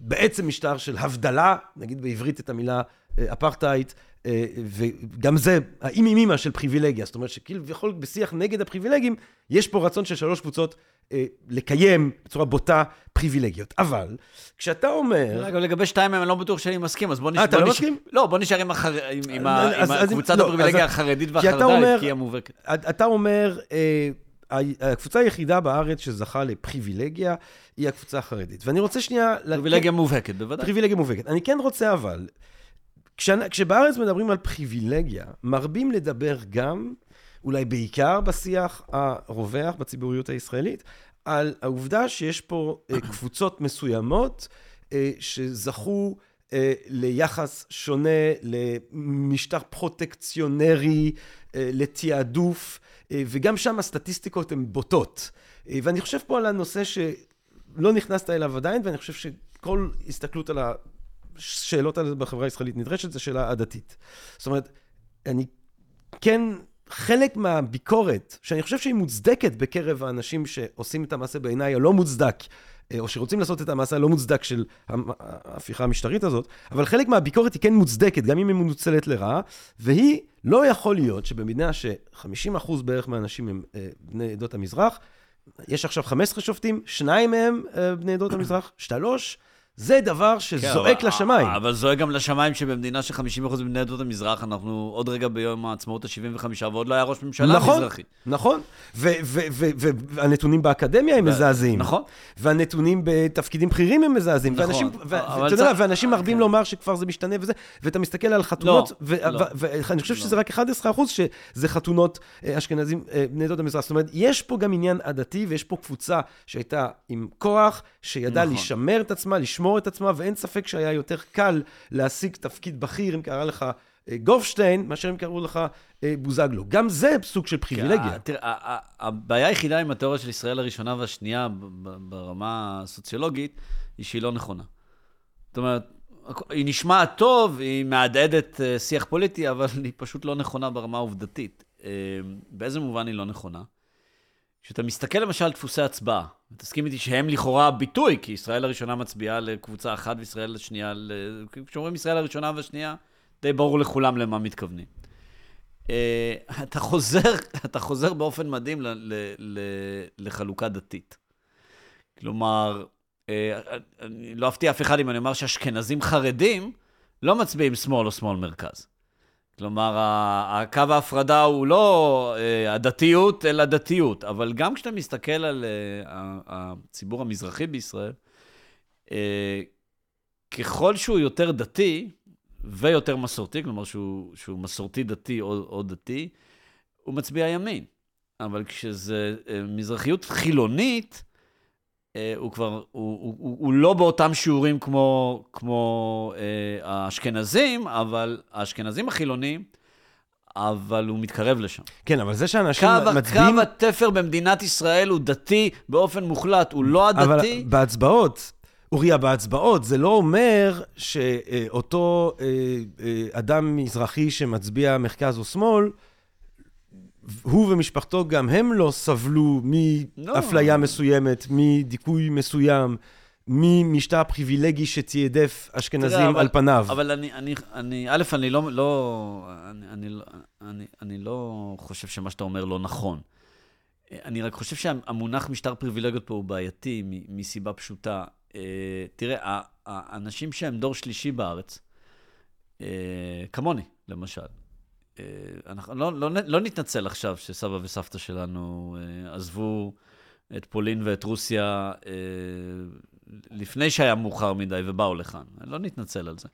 בעצם משטר של הבדלה, נגיד בעברית את המילה אפרטהייד, וגם זה אימא של פריבילגיה, זאת אומרת שכביכול בשיח נגד הפריבילגים, יש פה רצון של שלוש קבוצות אה, לקיים בצורה בוטה פריבילגיות. אבל, כשאתה אומר... רגע, לגבי שתיים מהם אני לא בטוח שאני מסכים, אז בוא נשאר... אה, אתה לא מסכים? לא, בוא נשאר עם הקבוצת לא, הפריבילגיה החרדית והחרד"לית, כי היא המובהקת. אתה אומר... אה, הקבוצה היחידה בארץ שזכה לפריבילגיה היא הקבוצה החרדית. ואני רוצה שנייה... פריבילגיה מובהקת, בוודאי. פריבילגיה מובהקת. אני כן רוצה אבל, כשבארץ מדברים על פריבילגיה, מרבים לדבר גם אולי בעיקר בשיח הרווח בציבוריות הישראלית, על העובדה שיש פה אה, קבוצות מסוימות אה, שזכו אה, ליחס שונה, למשטר פרוטקציונרי, לתעדוף, וגם שם הסטטיסטיקות הן בוטות. ואני חושב פה על הנושא שלא נכנסת אליו עדיין, ואני חושב שכל הסתכלות על השאלות האלה בחברה הישראלית נדרשת, זו שאלה עדתית. זאת אומרת, אני כן חלק מהביקורת, שאני חושב שהיא מוצדקת בקרב האנשים שעושים את המעשה בעיניי הלא מוצדק, אה, או שרוצים לעשות את המעשה הלא מוצדק של ההפיכה המשטרית הזאת, אבל חלק מהביקורת היא כן מוצדקת, גם אם היא מנוצלת לרעה, והיא, לא יכול להיות שבמדינה ש-50% בערך מהאנשים הם אה, בני עדות המזרח, יש עכשיו 15 שופטים, שניים מהם אה, בני עדות המזרח, שלוש, זה דבר שזועק כן, לשמיים. אבל זועק גם לשמיים שבמדינה של 50% מבני עדות המזרח, אנחנו עוד רגע ביום העצמאות ה-75, ועוד לא היה ראש ממשלה נכון, מזרחי. נכון, והנתונים באקדמיה הם מזעזעים. נכון. והנתונים בתפקידים בכירים הם מזעזעים. נכון. ואנשים, ואתה יודע, ואנשים מרבים כן. לומר שכבר זה משתנה וזה, ואתה מסתכל על חתונות, לא, לא. ואני חושב שזה רק 11% שזה חתונות אה, אשכנזים, אה, בני עדות המזרח. זאת אומרת, יש פה גם עניין עדתי, ויש פה קבוצה שהייתה עם כוח, שידעה נכון. לשמר את עצמה, לשמור לשמור את עצמה, ואין ספק שהיה יותר קל להשיג תפקיד בכיר, אם קרא לך אה, גופשטיין, מאשר אם קראו לך אה, בוזגלו. גם זה סוג של פריבילגיה. תראה, הבעיה היחידה עם התיאוריה של ישראל הראשונה והשנייה ברמה הסוציולוגית, היא שהיא לא נכונה. זאת אומרת, היא נשמעת טוב, היא מהדהדת אה, שיח פוליטי, אבל היא פשוט לא נכונה ברמה העובדתית. באיזה מובן היא לא נכונה? כשאתה מסתכל למשל על דפוסי הצבעה, ותסכים איתי שהם לכאורה הביטוי, כי ישראל הראשונה מצביעה לקבוצה אחת וישראל השנייה, כשאומרים ישראל הראשונה והשנייה, די ברור לכולם למה מתכוונים. אה, אתה חוזר, אתה חוזר באופן מדהים ל, ל, ל, לחלוקה דתית. כלומר, אה, אני לא אפתיע אף אחד אם אני אומר שאשכנזים חרדים לא מצביעים שמאל או שמאל מרכז. כלומר, הקו ההפרדה הוא לא אה, הדתיות, אלא דתיות. אבל גם כשאתה מסתכל על אה, הציבור המזרחי בישראל, אה, ככל שהוא יותר דתי ויותר מסורתי, כלומר שהוא, שהוא מסורתי דתי או, או דתי, הוא מצביע ימין. אבל כשזה מזרחיות חילונית, הוא כבר, הוא, הוא, הוא, הוא לא באותם שיעורים כמו, כמו אה, האשכנזים, אבל האשכנזים החילונים, אבל הוא מתקרב לשם. כן, אבל זה שאנשים קו, מצביעים... קו התפר במדינת ישראל הוא דתי באופן מוחלט, הוא לא הדתי. אבל בהצבעות, אוריה, בהצבעות, זה לא אומר שאותו אה, אה, אדם מזרחי שמצביע מרכז או שמאל, הוא ומשפחתו גם הם לא סבלו מאפליה לא. מסוימת, מדיכוי מסוים, ממשטר פריבילגי שתיעדף אשכנזים תראה, אבל, על פניו. אבל אני, אני, אני, א', אני לא, לא, אני, אני, אני, אני לא חושב שמה שאתה אומר לא נכון. אני רק חושב שהמונח משטר פריבילגיות פה הוא בעייתי מסיבה פשוטה. אה, תראה, האנשים שהם דור שלישי בארץ, אה, כמוני, למשל, אנחנו לא, לא, לא נתנצל עכשיו שסבא וסבתא שלנו אה, עזבו את פולין ואת רוסיה אה, לפני שהיה מאוחר מדי ובאו לכאן. לא נתנצל על זה.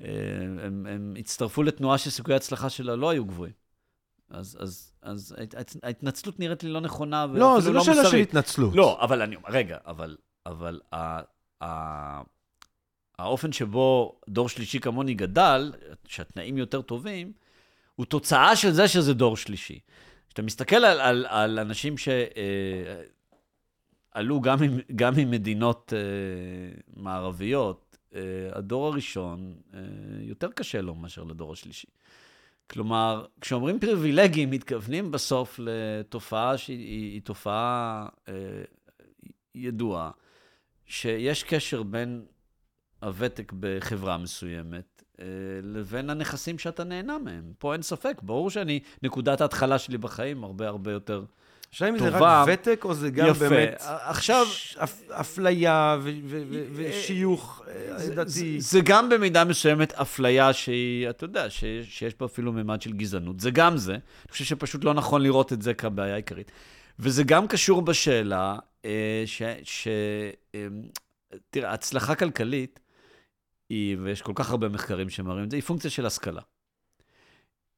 הם, הם הצטרפו לתנועה שסיכויי ההצלחה שלה לא היו גבוהים. אז, אז, אז ההתנצלות נראית לי לא נכונה ואפילו לא, זה לא, לא שאלה של התנצלות. לא, אבל אני אומר, רגע, אבל, אבל ה, ה, האופן שבו דור שלישי כמוני גדל, שהתנאים יותר טובים, הוא תוצאה של זה שזה דור שלישי. כשאתה מסתכל על, על, על אנשים ש... אה, גם, עם, גם ממדינות uh, מערביות, uh, הדור הראשון, יותר קשה לו מאשר לדור השלישי. כלומר, כשאומרים פריבילגים, מתכוונים בסוף לתופעה שהיא תופעה ידועה, שיש קשר בין הוותק בחברה מסוימת אה, לבין הנכסים שאתה נהנה מהם. פה אין ספק, ברור שאני, נקודת ההתחלה שלי בחיים הרבה הרבה יותר טובה. השאלה אם זה רק ותק, או זה גם יפה. באמת... עכשיו... אפליה ושיוך אה, דתי. זה, זה גם במידה מסוימת אפליה שהיא, אתה יודע, שיש, שיש פה אפילו ממד של גזענות. זה גם זה. אני חושב שפשוט לא נכון לראות את זה כבעיה העיקרית. וזה גם קשור בשאלה אה, ש... ש תראה, הצלחה כלכלית היא, ויש כל כך הרבה מחקרים שמראים את זה, היא פונקציה של השכלה.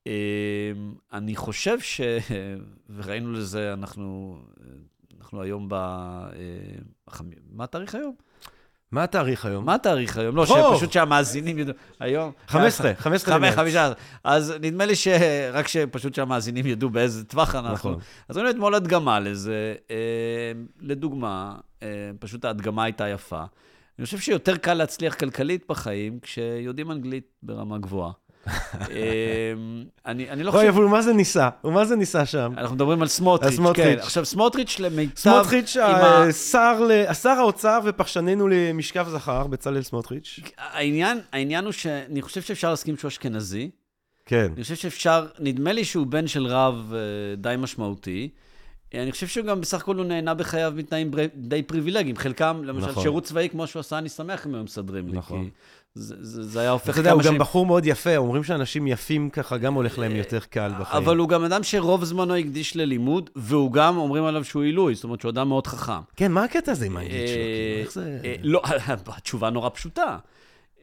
אמ, אני חושב ש... וראינו לזה, אנחנו, אנחנו היום ב... אה, מה התאריך היום? מה התאריך היום? מה התאריך היום? לא, שפשוט שהמאזינים ידעו. היום... 15, 15 למרץ. 15. אז נדמה לי שרק שפשוט שהמאזינים ידעו באיזה טווח אנחנו. נכון. אז ראינו אתמול הדגמה לזה. אה, לדוגמה, אה, פשוט ההדגמה הייתה יפה. אני חושב שיותר קל להצליח כלכלית בחיים כשיודעים אנגלית ברמה גבוהה. אמ, אני, אני לא חושב... אוי, אבל מה זה ניסה? ומה זה ניסה שם? אנחנו מדברים על סמוטריץ', כן. עכשיו, סמוטריץ' למיטב... סמוטריץ', שר האוצר ופרשננו למשכב זכר, בצלאל סמוטריץ'. העניין, העניין הוא שאני חושב שאפשר להסכים שהוא אשכנזי. כן. אני חושב שאפשר, נדמה לי שהוא בן של רב אה, די משמעותי. אני חושב שגם בסך הכל הוא נהנה בחייו מתנאים די פריבילגיים. חלקם, למשל, נכון. שירות צבאי כמו שהוא עשה, אני שמח אם הם מסדרים לי. נכון. כי זה, זה, זה היה הופך כמה שנים... אתה יודע, הוא גם בחור מאוד יפה, אומרים שאנשים יפים ככה, גם הולך להם יותר קל בחיים. אבל הוא גם אדם שרוב זמנו הקדיש ללימוד, והוא גם, אומרים עליו שהוא עילוי, זאת אומרת שהוא אדם מאוד חכם. כן, מה הקטע הזה עם האנגלית שלו? כאילו, איך זה... אה, לא, התשובה נורא פשוטה.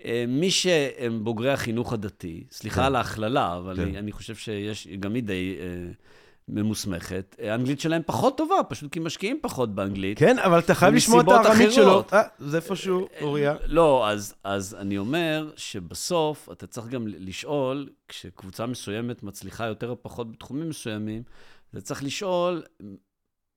אה, מי שהם בוגרי החינוך הדתי, סליחה כן. על ההכללה, אבל כן. אני חושב שיש, גם היא די... אה, ממוסמכת, האנגלית שלהם פחות טובה, פשוט כי משקיעים פחות באנגלית. כן, אבל אתה חייב לשמוע את הארמית שלו. אה, זה איפשהו, אוריה. לא, אז, אז אני אומר שבסוף אתה צריך גם לשאול, כשקבוצה מסוימת מצליחה יותר או פחות בתחומים מסוימים, אתה צריך לשאול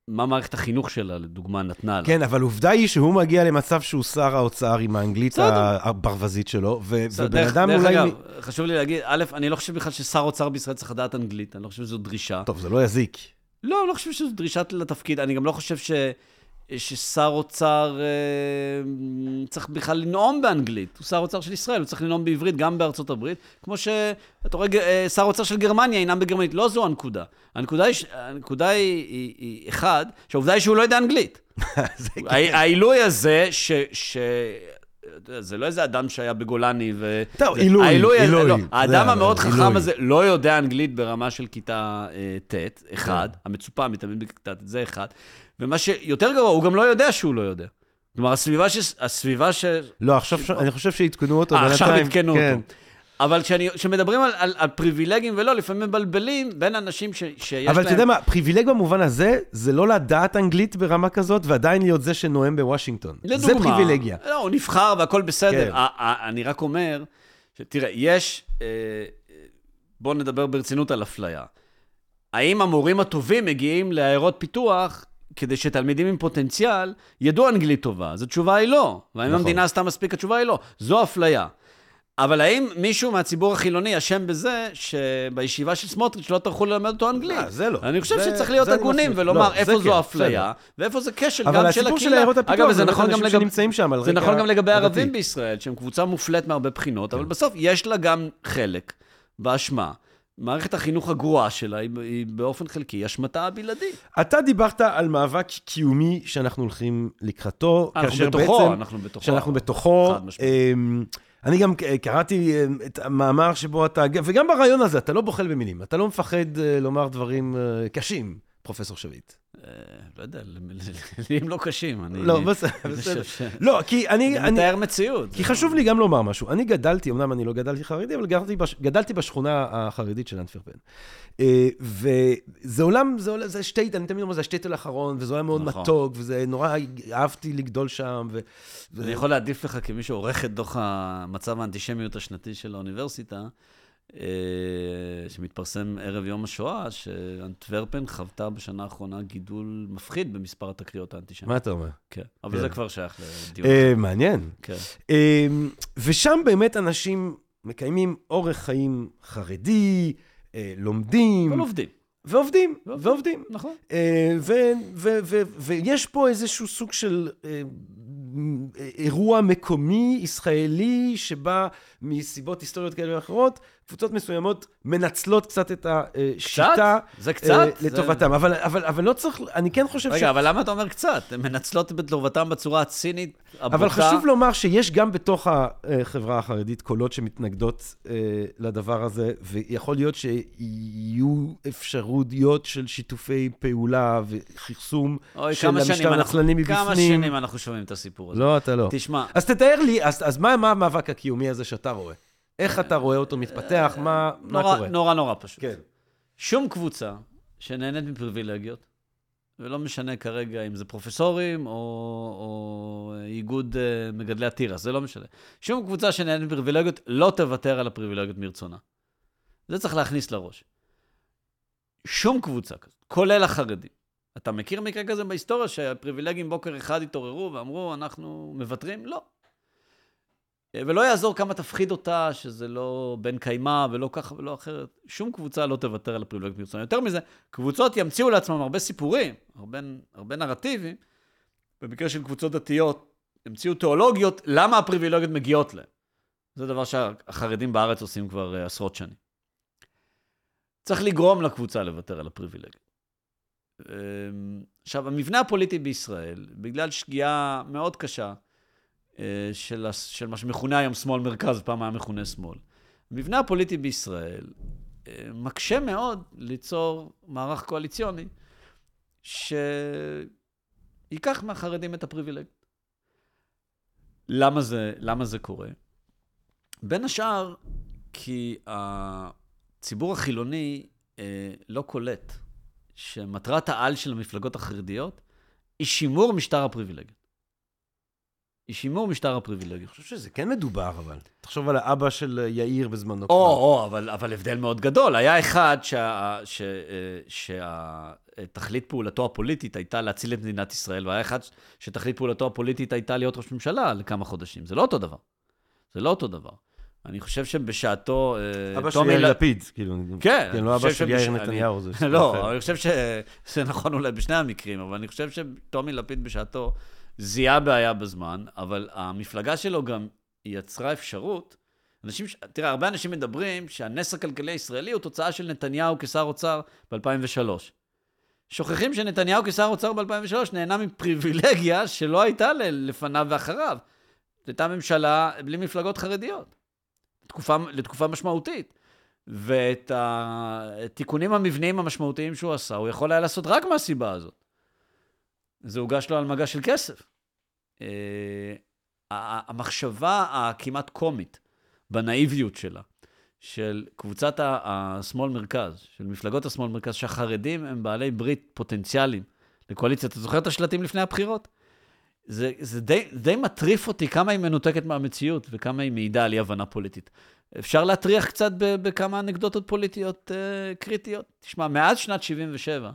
מה מערכת החינוך שלה, לדוגמה, נתנה לה. כן, אבל עובדה היא שהוא מגיע למצב שהוא שר האוצר עם האנגלית הברווזית שלו, ובן אדם אולי... דרך אגב, חשוב לי להגיד, א', אני לא חושב בכלל ששר אוצר בישראל צריך לדעת אנגלית, אני לא חושב שזו דרישה. טוב, זה לא יזיק. לא, אני לא חושב שזו דרישה לתפקיד, אני גם לא חושב ש... ששר אוצר אה, צריך בכלל לנאום באנגלית. הוא שר אוצר של ישראל, הוא צריך לנאום בעברית גם בארצות הברית, כמו שאתה רואה, אה, שר אוצר של גרמניה ינאם בגרמנית. לא זו הנקודה. הנקודה היא, הנקודה היא, היא, היא אחד, שהעובדה היא שהוא לא יודע אנגלית. העילוי הזה, ש... ש... זה לא איזה אדם שהיה בגולני ו... טוב, עילוי, עילוי. לא, האדם המאוד חכם הזה לא יודע אנגלית ברמה של כיתה אה, ט', אחד, כן. המצופה מתמיד בכיתה ט', זה אחד. ומה שיותר גרוע, הוא גם לא יודע שהוא לא יודע. כלומר, הסביבה ש... הסביבה ש... לא, עכשיו ש... אני חושב שעדכנו אותו בינתיים. עכשיו עדכנו כן. אותו. אבל כשמדברים על, על, על פריבילגים ולא, לפעמים מבלבלים בין אנשים ש, שיש אבל להם... אבל אתה יודע מה, פריבילג במובן הזה, זה לא לדעת אנגלית ברמה כזאת, ועדיין להיות זה שנואם בוושינגטון. לדוגמה. זה פריבילגיה. לא, הוא נבחר והכל בסדר. כן. אני רק אומר, תראה, יש... אה, בואו נדבר ברצינות על אפליה. האם המורים הטובים מגיעים לעיירות פיתוח כדי שתלמידים עם פוטנציאל ידעו אנגלית טובה? אז התשובה היא לא. והאם נכון. המדינה עשתה מספיק? התשובה היא לא. זו אפליה. אבל האם מישהו מהציבור החילוני אשם בזה שבישיבה של סמוטריץ' לא טרחו ללמד אותו אנגלית? לא, זה לא. אני חושב זה, שצריך להיות הגונים ולומר לא, איפה זו כן, אפליה, ואיפה זה כשל גם של הקהילה. אבל הסיפור של עיירות הפיתוח, זה נכון גם לגבי... שם זה נכון גם לגבי ערבים בישראל, שהם קבוצה מופלית מהרבה בחינות, אבל כן. בסוף יש לה גם חלק באשמה. מערכת החינוך הגרועה שלה היא, היא באופן חלקי אשמתה הבלעדי. אתה דיברת על מאבק קיומי שאנחנו הולכים לקראתו, כאשר בתוכו, בעצם... אנחנו בתוכו. שאנחנו בתוכו. אמ, אני גם קראתי אמ, את המאמר שבו אתה, וגם ברעיון הזה, אתה לא בוחל במילים, אתה לא מפחד אה, לומר דברים אה, קשים, פרופסור שביט. אה, לא יודע, לי הם לא קשים. לא, בסדר. לא, כי אני... אני מתאר מציאות. כי חשוב לי גם לומר משהו. אני גדלתי, אמנם אני לא גדלתי חרדי, אבל גדלתי בשכונה החרדית של אנטוורפן. אה, וזה עולם, זה שטייט, אני תמיד אומר, זה השטייטל האחרון, וזה היה מאוד נכון. מתוק, וזה נורא, אהבתי לגדול שם. אני יכול להעדיף לך, כמי שעורך את דוח המצב האנטישמיות השנתי של האוניברסיטה, שמתפרסם ערב יום השואה, שאנטוורפן חוותה בשנה האחרונה גידול מפחיד במספר התקריות האנטישמיות. מה אתה אומר? כן, אבל כן. זה כבר שייך לדיון. אה, מעניין. כן. אה, ושם באמת אנשים מקיימים אורח חיים חרדי, אה, לומדים, אבל עובדים, ועובדים, ועובדים. נכון. אה, ויש פה איזשהו סוג של אה, אירוע מקומי ישראלי שבא מסיבות היסטוריות כאלה ואחרות, קבוצות מסוימות מנצלות קצת את השיטה זה אה, קצת. זה- לטובתם. אבל, אבל, אבל לא צריך, אני כן חושב ש... רגע, אבל למה אתה אומר קצת? הן מנצלות בטובתם בצורה הצינית, הבוטה. אבל חשוב לומר שיש גם בתוך החברה החרדית קולות שמתנגדות אה, לדבר הזה, ויכול להיות שיהיו אפשרויות של שיתופי פעולה וכרסום של כמה המשטר הנצלני כמה מבפנים. שנים אנחנו שומעים את הסיפור הזה. לא, אתה לא. תשמע, אז תתאר לי, אז, אז מה, מה המאבק הקיומי הזה שאתה רואה? איך אתה רואה אותו מתפתח? מה, מה נורא, קורה? נורא נורא פשוט. כן. שום קבוצה שנהנית מפריבילגיות, ולא משנה כרגע אם זה פרופסורים או, או איגוד אה, מגדלי התירס, זה לא משנה. שום קבוצה שנהנית מפריבילגיות לא תוותר על הפריבילגיות מרצונה. זה צריך להכניס לראש. שום קבוצה כזאת, כולל החרדים. אתה מכיר מקרה כזה בהיסטוריה שהפריבילגים בוקר אחד התעוררו ואמרו, אנחנו מוותרים? לא. ולא יעזור כמה תפחיד אותה, שזה לא בן קיימא ולא ככה ולא אחרת. שום קבוצה לא תוותר על הפריבילגיות מרצונה. יותר מזה, קבוצות ימציאו לעצמם הרבה סיפורים, הרבה, הרבה נרטיבים. במקרה של קבוצות דתיות, המציאו תיאולוגיות, למה הפריבילגיות מגיעות להם. זה דבר שהחרדים בארץ עושים כבר uh, עשרות שנים. צריך לגרום לקבוצה לוותר על הפריבילגיות. Um, עכשיו, המבנה הפוליטי בישראל, בגלל שגיאה מאוד קשה, אה, של, הס- של מה שמכונה היום שמאל מרכז, פעם היה מכונה שמאל. המבנה הפוליטי בישראל אה, מקשה מאוד ליצור מערך קואליציוני שייקח מהחרדים את הפריבילגיות. למה זה, למה זה קורה? בין השאר, כי הציבור החילוני אה, לא קולט שמטרת העל של המפלגות החרדיות היא שימור משטר הפריבילגיות. היא שימור משטר הפריבילגיות. אני חושב שזה כן מדובר, אבל. תחשוב על האבא של יאיר בזמנו. או, או, אבל, אבל הבדל מאוד גדול. היה אחד שה, ש, אה, שתכלית פעולתו הפוליטית הייתה להציל את מדינת ישראל, והיה אחד שתכלית פעולתו הפוליטית הייתה להיות ראש ממשלה לכמה חודשים. זה לא אותו דבר. זה לא אותו דבר. אני חושב שבשעתו... אה, אבא של יאיר לפיד, כאילו. כן. כן, לא אבא של יאיר נתניהו. זה לא. אני חושב שזה נכון אולי בשני המקרים, אבל אני חושב שטומי לפיד בשעתו זיהה בעיה בזמן, אבל המפלגה שלו גם יצרה אפשרות. אנשים, תראה, הרבה אנשים מדברים שהנס הכלכלי הישראלי הוא תוצאה של נתניהו כשר אוצר ב-2003. שוכחים שנתניהו כשר אוצר ב-2003 נהנה מפריבילגיה שלא הייתה לפניו ואחריו. זו הייתה ממשלה בלי מפלגות חרדיות, לתקופה, לתקופה משמעותית. ואת התיקונים המבניים המשמעותיים שהוא עשה, הוא יכול היה לעשות רק מהסיבה הזאת. זה הוגש לו על מגש של כסף. אה, המחשבה הכמעט קומית בנאיביות שלה, של קבוצת ה- השמאל-מרכז, של מפלגות השמאל-מרכז, שהחרדים הם בעלי ברית פוטנציאליים לקואליציה. אתה זוכר את השלטים לפני הבחירות? זה, זה די, די מטריף אותי כמה היא מנותקת מהמציאות וכמה היא מעידה על אי-הבנה פוליטית. אפשר להטריח קצת בכמה אנקדוטות פוליטיות uh, קריטיות. תשמע, מאז שנת 77,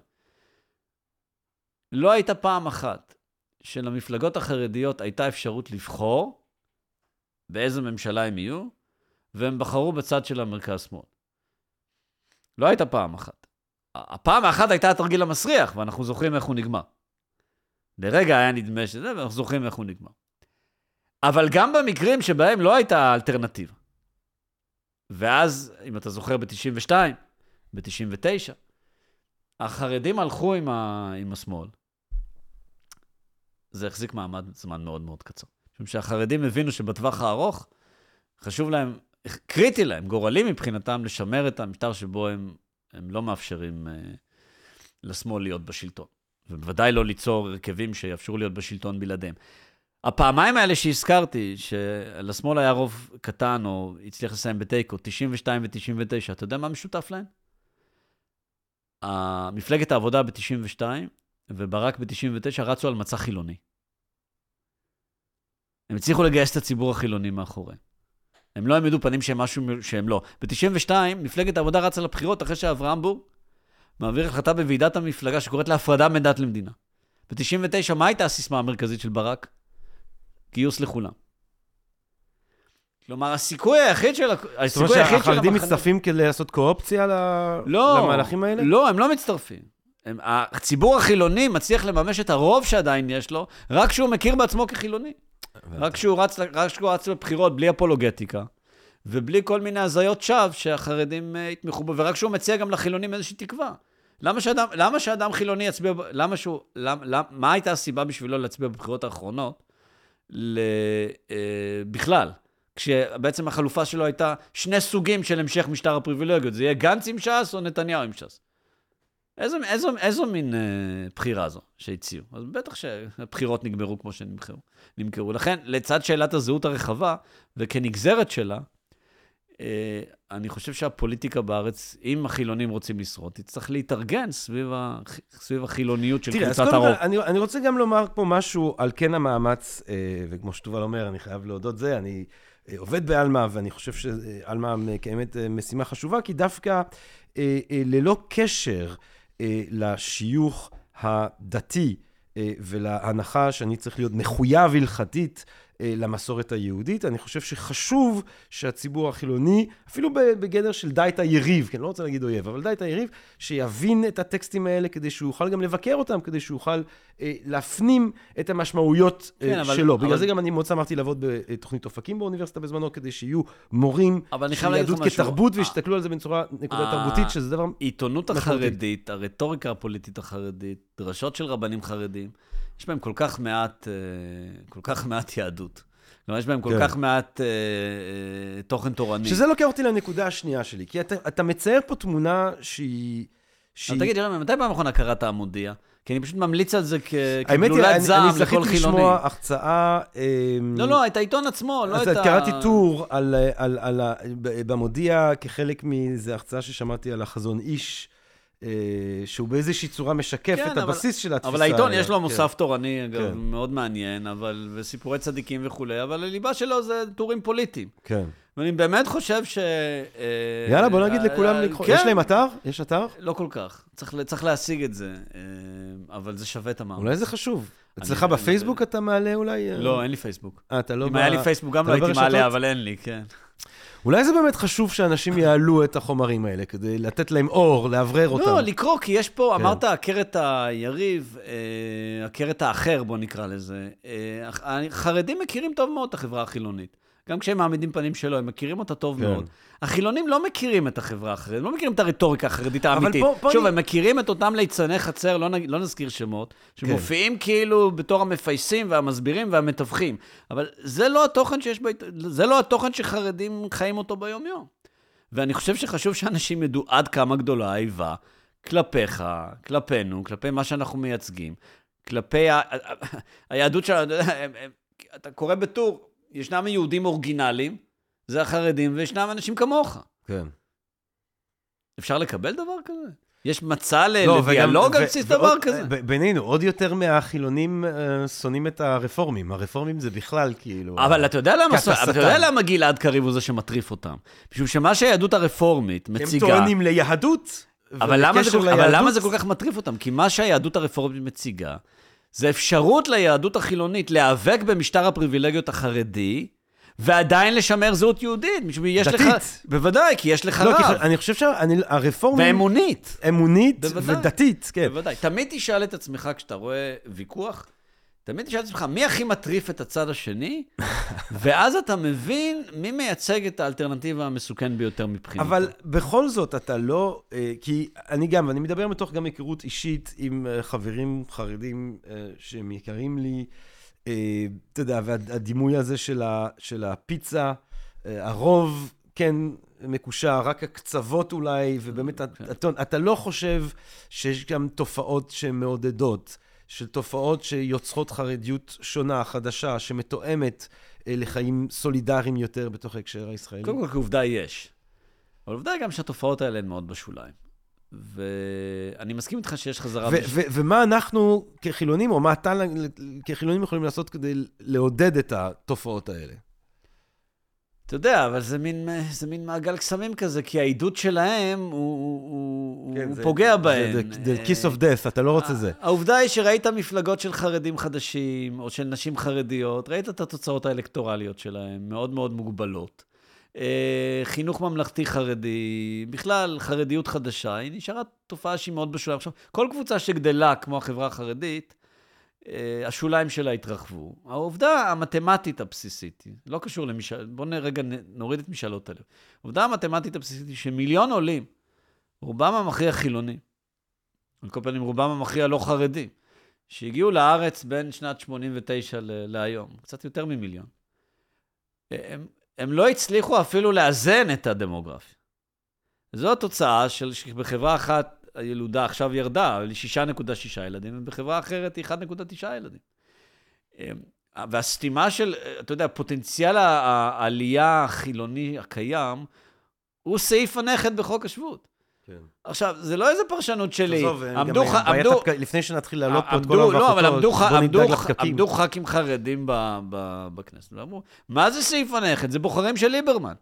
לא הייתה פעם אחת שלמפלגות החרדיות הייתה אפשרות לבחור באיזה ממשלה הם יהיו, והם בחרו בצד של המרכז-שמאל. לא הייתה פעם אחת. הפעם האחת הייתה התרגיל המסריח, ואנחנו זוכרים איך הוא נגמר. לרגע היה נדמה שזה, ואנחנו זוכרים איך הוא נגמר. אבל גם במקרים שבהם לא הייתה אלטרנטיבה, ואז, אם אתה זוכר, ב-92, ב-99, החרדים הלכו עם, ה... עם השמאל. זה החזיק מעמד זמן מאוד מאוד קצר. משום שהחרדים הבינו שבטווח הארוך, חשוב להם, קריטי להם, גורלי מבחינתם, לשמר את המשטר שבו הם, הם לא מאפשרים אה, לשמאל להיות בשלטון. ובוודאי לא ליצור הרכבים שיאפשרו להיות בשלטון בלעדיהם. הפעמיים האלה שהזכרתי, שלשמאל היה רוב קטן, או הצליח לסיים בתיקו, 92 ו-99, אתה יודע מה משותף להם? מפלגת העבודה ב-92 וברק ב-99 רצו על מצע חילוני. הם הצליחו לגייס את הציבור החילוני מאחוריהם. הם לא העמידו פנים שהם משהו שהם לא. ב-92, מפלגת העבודה רצה לבחירות אחרי שאברהם בור מעביר החלטה בוועידת המפלגה שקוראת להפרדה מדת למדינה. ב-99, מה הייתה הסיסמה המרכזית של ברק? גיוס לכולם. כלומר, הסיכוי היחיד של... זאת אומרת שהחרדים המחנה- מצטרפים כדי לעשות קואופציה לא, למהלכים האלה? לא, הם לא מצטרפים. הם, הציבור החילוני מצליח לממש את הרוב שעדיין יש לו, רק כשהוא מכיר בעצמו כחילוני. רק כשהוא רץ, רק כשהוא רץ לבחירות בלי אפולוגטיקה, ובלי כל מיני הזיות שווא שהחרדים אה, יתמכו בו, ורק כשהוא מציע גם לחילונים איזושהי תקווה. למה שאדם, למה שאדם חילוני יצביע, למה שהוא, למה, למה, מה הייתה הסיבה בשבילו להצביע בבחירות האחרונות? ל, אה, בכלל. כשבעצם החלופה שלו הייתה שני סוגים של המשך משטר הפריבילגיות, זה יהיה גנץ עם ש"ס או נתניהו עם ש"ס. איזו, איזו, איזו מין אה, בחירה זו שהציעו? אז בטח שהבחירות נגמרו כמו שנמכרו. נמכרו. לכן, לצד שאלת הזהות הרחבה, וכנגזרת שלה, אה, אני חושב שהפוליטיקה בארץ, אם החילונים רוצים לשרוד, תצטרך להתארגן סביב, ה, סביב החילוניות של תראה, אז קבוצת הרוב. כל, אני, אני רוצה גם לומר פה משהו על כן המאמץ, אה, וכמו שתובל אומר, אני חייב להודות זה, אני אה, עובד בעלמא, ואני חושב שעלמא מקיימת אה, משימה חשובה, כי דווקא אה, אה, ללא קשר אה, לשיוך הדתי אה, ולהנחה שאני צריך להיות מחויב הלכתית אה, למסורת היהודית. אני חושב שחשוב שהציבור החילוני, אפילו בגדר של די את היריב, כן, לא רוצה להגיד אויב, אבל די את היריב, שיבין את הטקסטים האלה כדי שהוא יוכל גם לבקר אותם, כדי שהוא יוכל אה, להפנים את המשמעויות אה, כן, אבל- שלו. בגלל אבל- זה גם אני מאוד שמחתי לעבוד בתוכנית אופקים באוניברסיטה בזמנו, כדי שיהיו מורים של יהדות משהו. כתרבות, אה, ויסתכלו על זה בצורה נקודה אה, תרבותית, שזה דבר... משמעותית. החרדית, הרטוריקה הפוליטית החרדית, דרשות של רבנים חרדים, יש בהם כל כך מעט, אה, כל כך מעט יהדות. כלומר, יש בהם כל כן. כך מעט אה, אה, תוכן תורני. שזה לוקח אותי לנקודה השנייה שלי, כי אתה, אתה מצייר פה תמונה שהיא... אבל תגיד, ירמי, מתי פעם אחרונה קראת המודיע? כי אני פשוט ממליץ על זה כ- האמת היא, כגלולת אני, זעם אני לכל זכיתי חילוני. לשמוע הרצאה... אמ, לא, לא, את העיתון עצמו, לא אז את ה... קראתי טור על, על, על, ה- ב- במודיע כחלק מאיזו הרצאה ששמעתי על החזון איש, שהוא באיזושהי צורה משקף כן, את אבל- הבסיס של התפיסה. אבל העיתון, יש לו כן. מוסף תורני, אגב, כן. מאוד מעניין, אבל, וסיפורי צדיקים וכולי, אבל הליבה שלו זה טורים פוליטיים. כן. ואני באמת חושב ש... אה, יאללה, בוא נגיד אה, לכולם, אה, לקחו- כן. יש להם אתר? יש אתר? לא כל כך. צריך, צריך להשיג את זה, אה, אבל זה שווה את המאמץ. אולי זה חשוב. אצלך אני- בפייסבוק אתה מעלה אולי? אה? לא, אין לי פייסבוק. אה, אתה לא... אם ב- היה לי פייסבוק גם לא לא הייתי מעלה? אבל אין לי, כן. אולי זה באמת חשוב שאנשים יעלו את החומרים האלה, כדי לתת להם אור, לאוורר אותם. לא, לקרוא, כי יש פה, כן. אמרת עקרת היריב, אה, עקרת האחר, בוא נקרא לזה. אה, הח- החרדים מכירים טוב מאוד את החברה החילונית. גם כשהם מעמידים פנים שלו, הם מכירים אותה טוב כן. מאוד. החילונים לא מכירים את החברה החרדית, הם לא מכירים את הרטוריקה החרדית אבל האמיתית. פה- פה שוב, אני- הם מכירים את אותם ליצני חצר, לא, נג... לא נזכיר שמות, שמופיעים כאילו בתור המפייסים והמסבירים והמתווכים. אבל זה לא התוכן שיש בעיתון, זה לא התוכן שחרדים חיים אותו ביום-יום. ואני חושב שחשוב שאנשים ידעו עד כמה גדולה האיבה כלפיך, כלפינו, כלפי מה שאנחנו מייצגים, כלפי ה... היהדות שלנו, אתה קורא בטור, ישנם יהודים אורגינליים, זה החרדים, וישנם אנשים כמוך. כן. אפשר לקבל דבר כזה? יש מצע לא, לדיאלוג על בסיס דבר כזה? ב- בינינו, עוד יותר מהחילונים אה, שונאים את הרפורמים. הרפורמים זה בכלל כאילו... אבל אתה יודע למה, כת אבל אתה יודע השטן. למה גלעד קריב הוא זה שמטריף אותם? משום שמה שהיהדות הרפורמית הם מציגה... טוענים ליהדות. אבל זה. למה זה כל כך מטריף אותם? כי מה שהיהדות הרפורמית מציגה, זה אפשרות ליהדות החילונית להיאבק במשטר הפריבילגיות החרדי, ועדיין לשמר זהות יהודית. יש לך... דתית. בוודאי, כי יש לך לא, כי רב. אני חושב שהרפורמים... ואמונית. אמונית בוודאי. ודתית, כן. בוודאי. תמיד תשאל את עצמך, כשאתה רואה ויכוח, תמיד תשאל את עצמך, מי הכי מטריף את הצד השני? ואז אתה מבין מי מייצג את האלטרנטיבה המסוכן ביותר מבחינתו. אבל בכל זאת, אתה לא... אה, כי אני גם, ואני מדבר מתוך גם היכרות אישית עם אה, חברים חרדים אה, שהם יקרים לי. אתה יודע, והדימוי הזה של ה- של הפיצה, הרוב, כן, מקושר, רק הקצוות אולי, ובאמת, כן. אתה, אתה לא חושב שיש גם תופעות שהן מעודדות, של תופעות שיוצרות חרדיות שונה, חדשה, שמתואמת אה, לחיים סולידריים יותר בתוך ההקשר הישראלי. קודם כל, כעובדה יש. אבל עובדה גם שהתופעות האלה הן מאוד בשוליים. ואני מסכים איתך שיש חזרה... ו- בש- ו- ומה אנחנו כחילונים, או מה אתה כחילונים יכולים לעשות כדי לעודד את התופעות האלה? אתה יודע, אבל זה מין, זה מין מעגל קסמים כזה, כי העידוד שלהם, הוא, הוא, כן, הוא זה- פוגע בהם. זה the- the kiss of death, אתה לא רוצה זה. העובדה היא שראית מפלגות של חרדים חדשים, או של נשים חרדיות, ראית את התוצאות האלקטורליות שלהם, מאוד מאוד מוגבלות. אה, חינוך ממלכתי חרדי, בכלל, חרדיות חדשה, היא נשארה תופעה שהיא מאוד בשוליים. עכשיו, כל קבוצה שגדלה, כמו החברה החרדית, אה, השוליים שלה התרחבו. העובדה המתמטית הבסיסית, לא קשור למשאל, בואו רגע נוריד את משאלות הלב. העובדה המתמטית הבסיסית היא שמיליון עולים, רובם המכריע חילונים, על כל פנים רובם המכריע לא חרדים, שהגיעו לארץ בין שנת 89 ל- להיום, קצת יותר ממיליון. הם, הם לא הצליחו אפילו לאזן את הדמוגרפיה. זו התוצאה של שבחברה אחת הילודה עכשיו ירדה, אבל היא 6.6 ילדים, ובחברה אחרת היא 1.9 ילדים. אמ, והסתימה של, אתה יודע, פוטנציאל העלייה החילוני הקיים, הוא סעיף הנכד בחוק השבות. כן. עכשיו, זה לא איזה פרשנות שלי. עזוב, גם עמדו, ח- בעיית עמדו, הפק- לפני שנתחיל להעלות פה את כל עמדו, לא, אבל עמדו, ח- עמדו, ח-. עמדו ח"כים חרדים ב, ב, בכנסת, ואמרו, מה זה סעיף הנכד? זה בוחרים של ליברמן.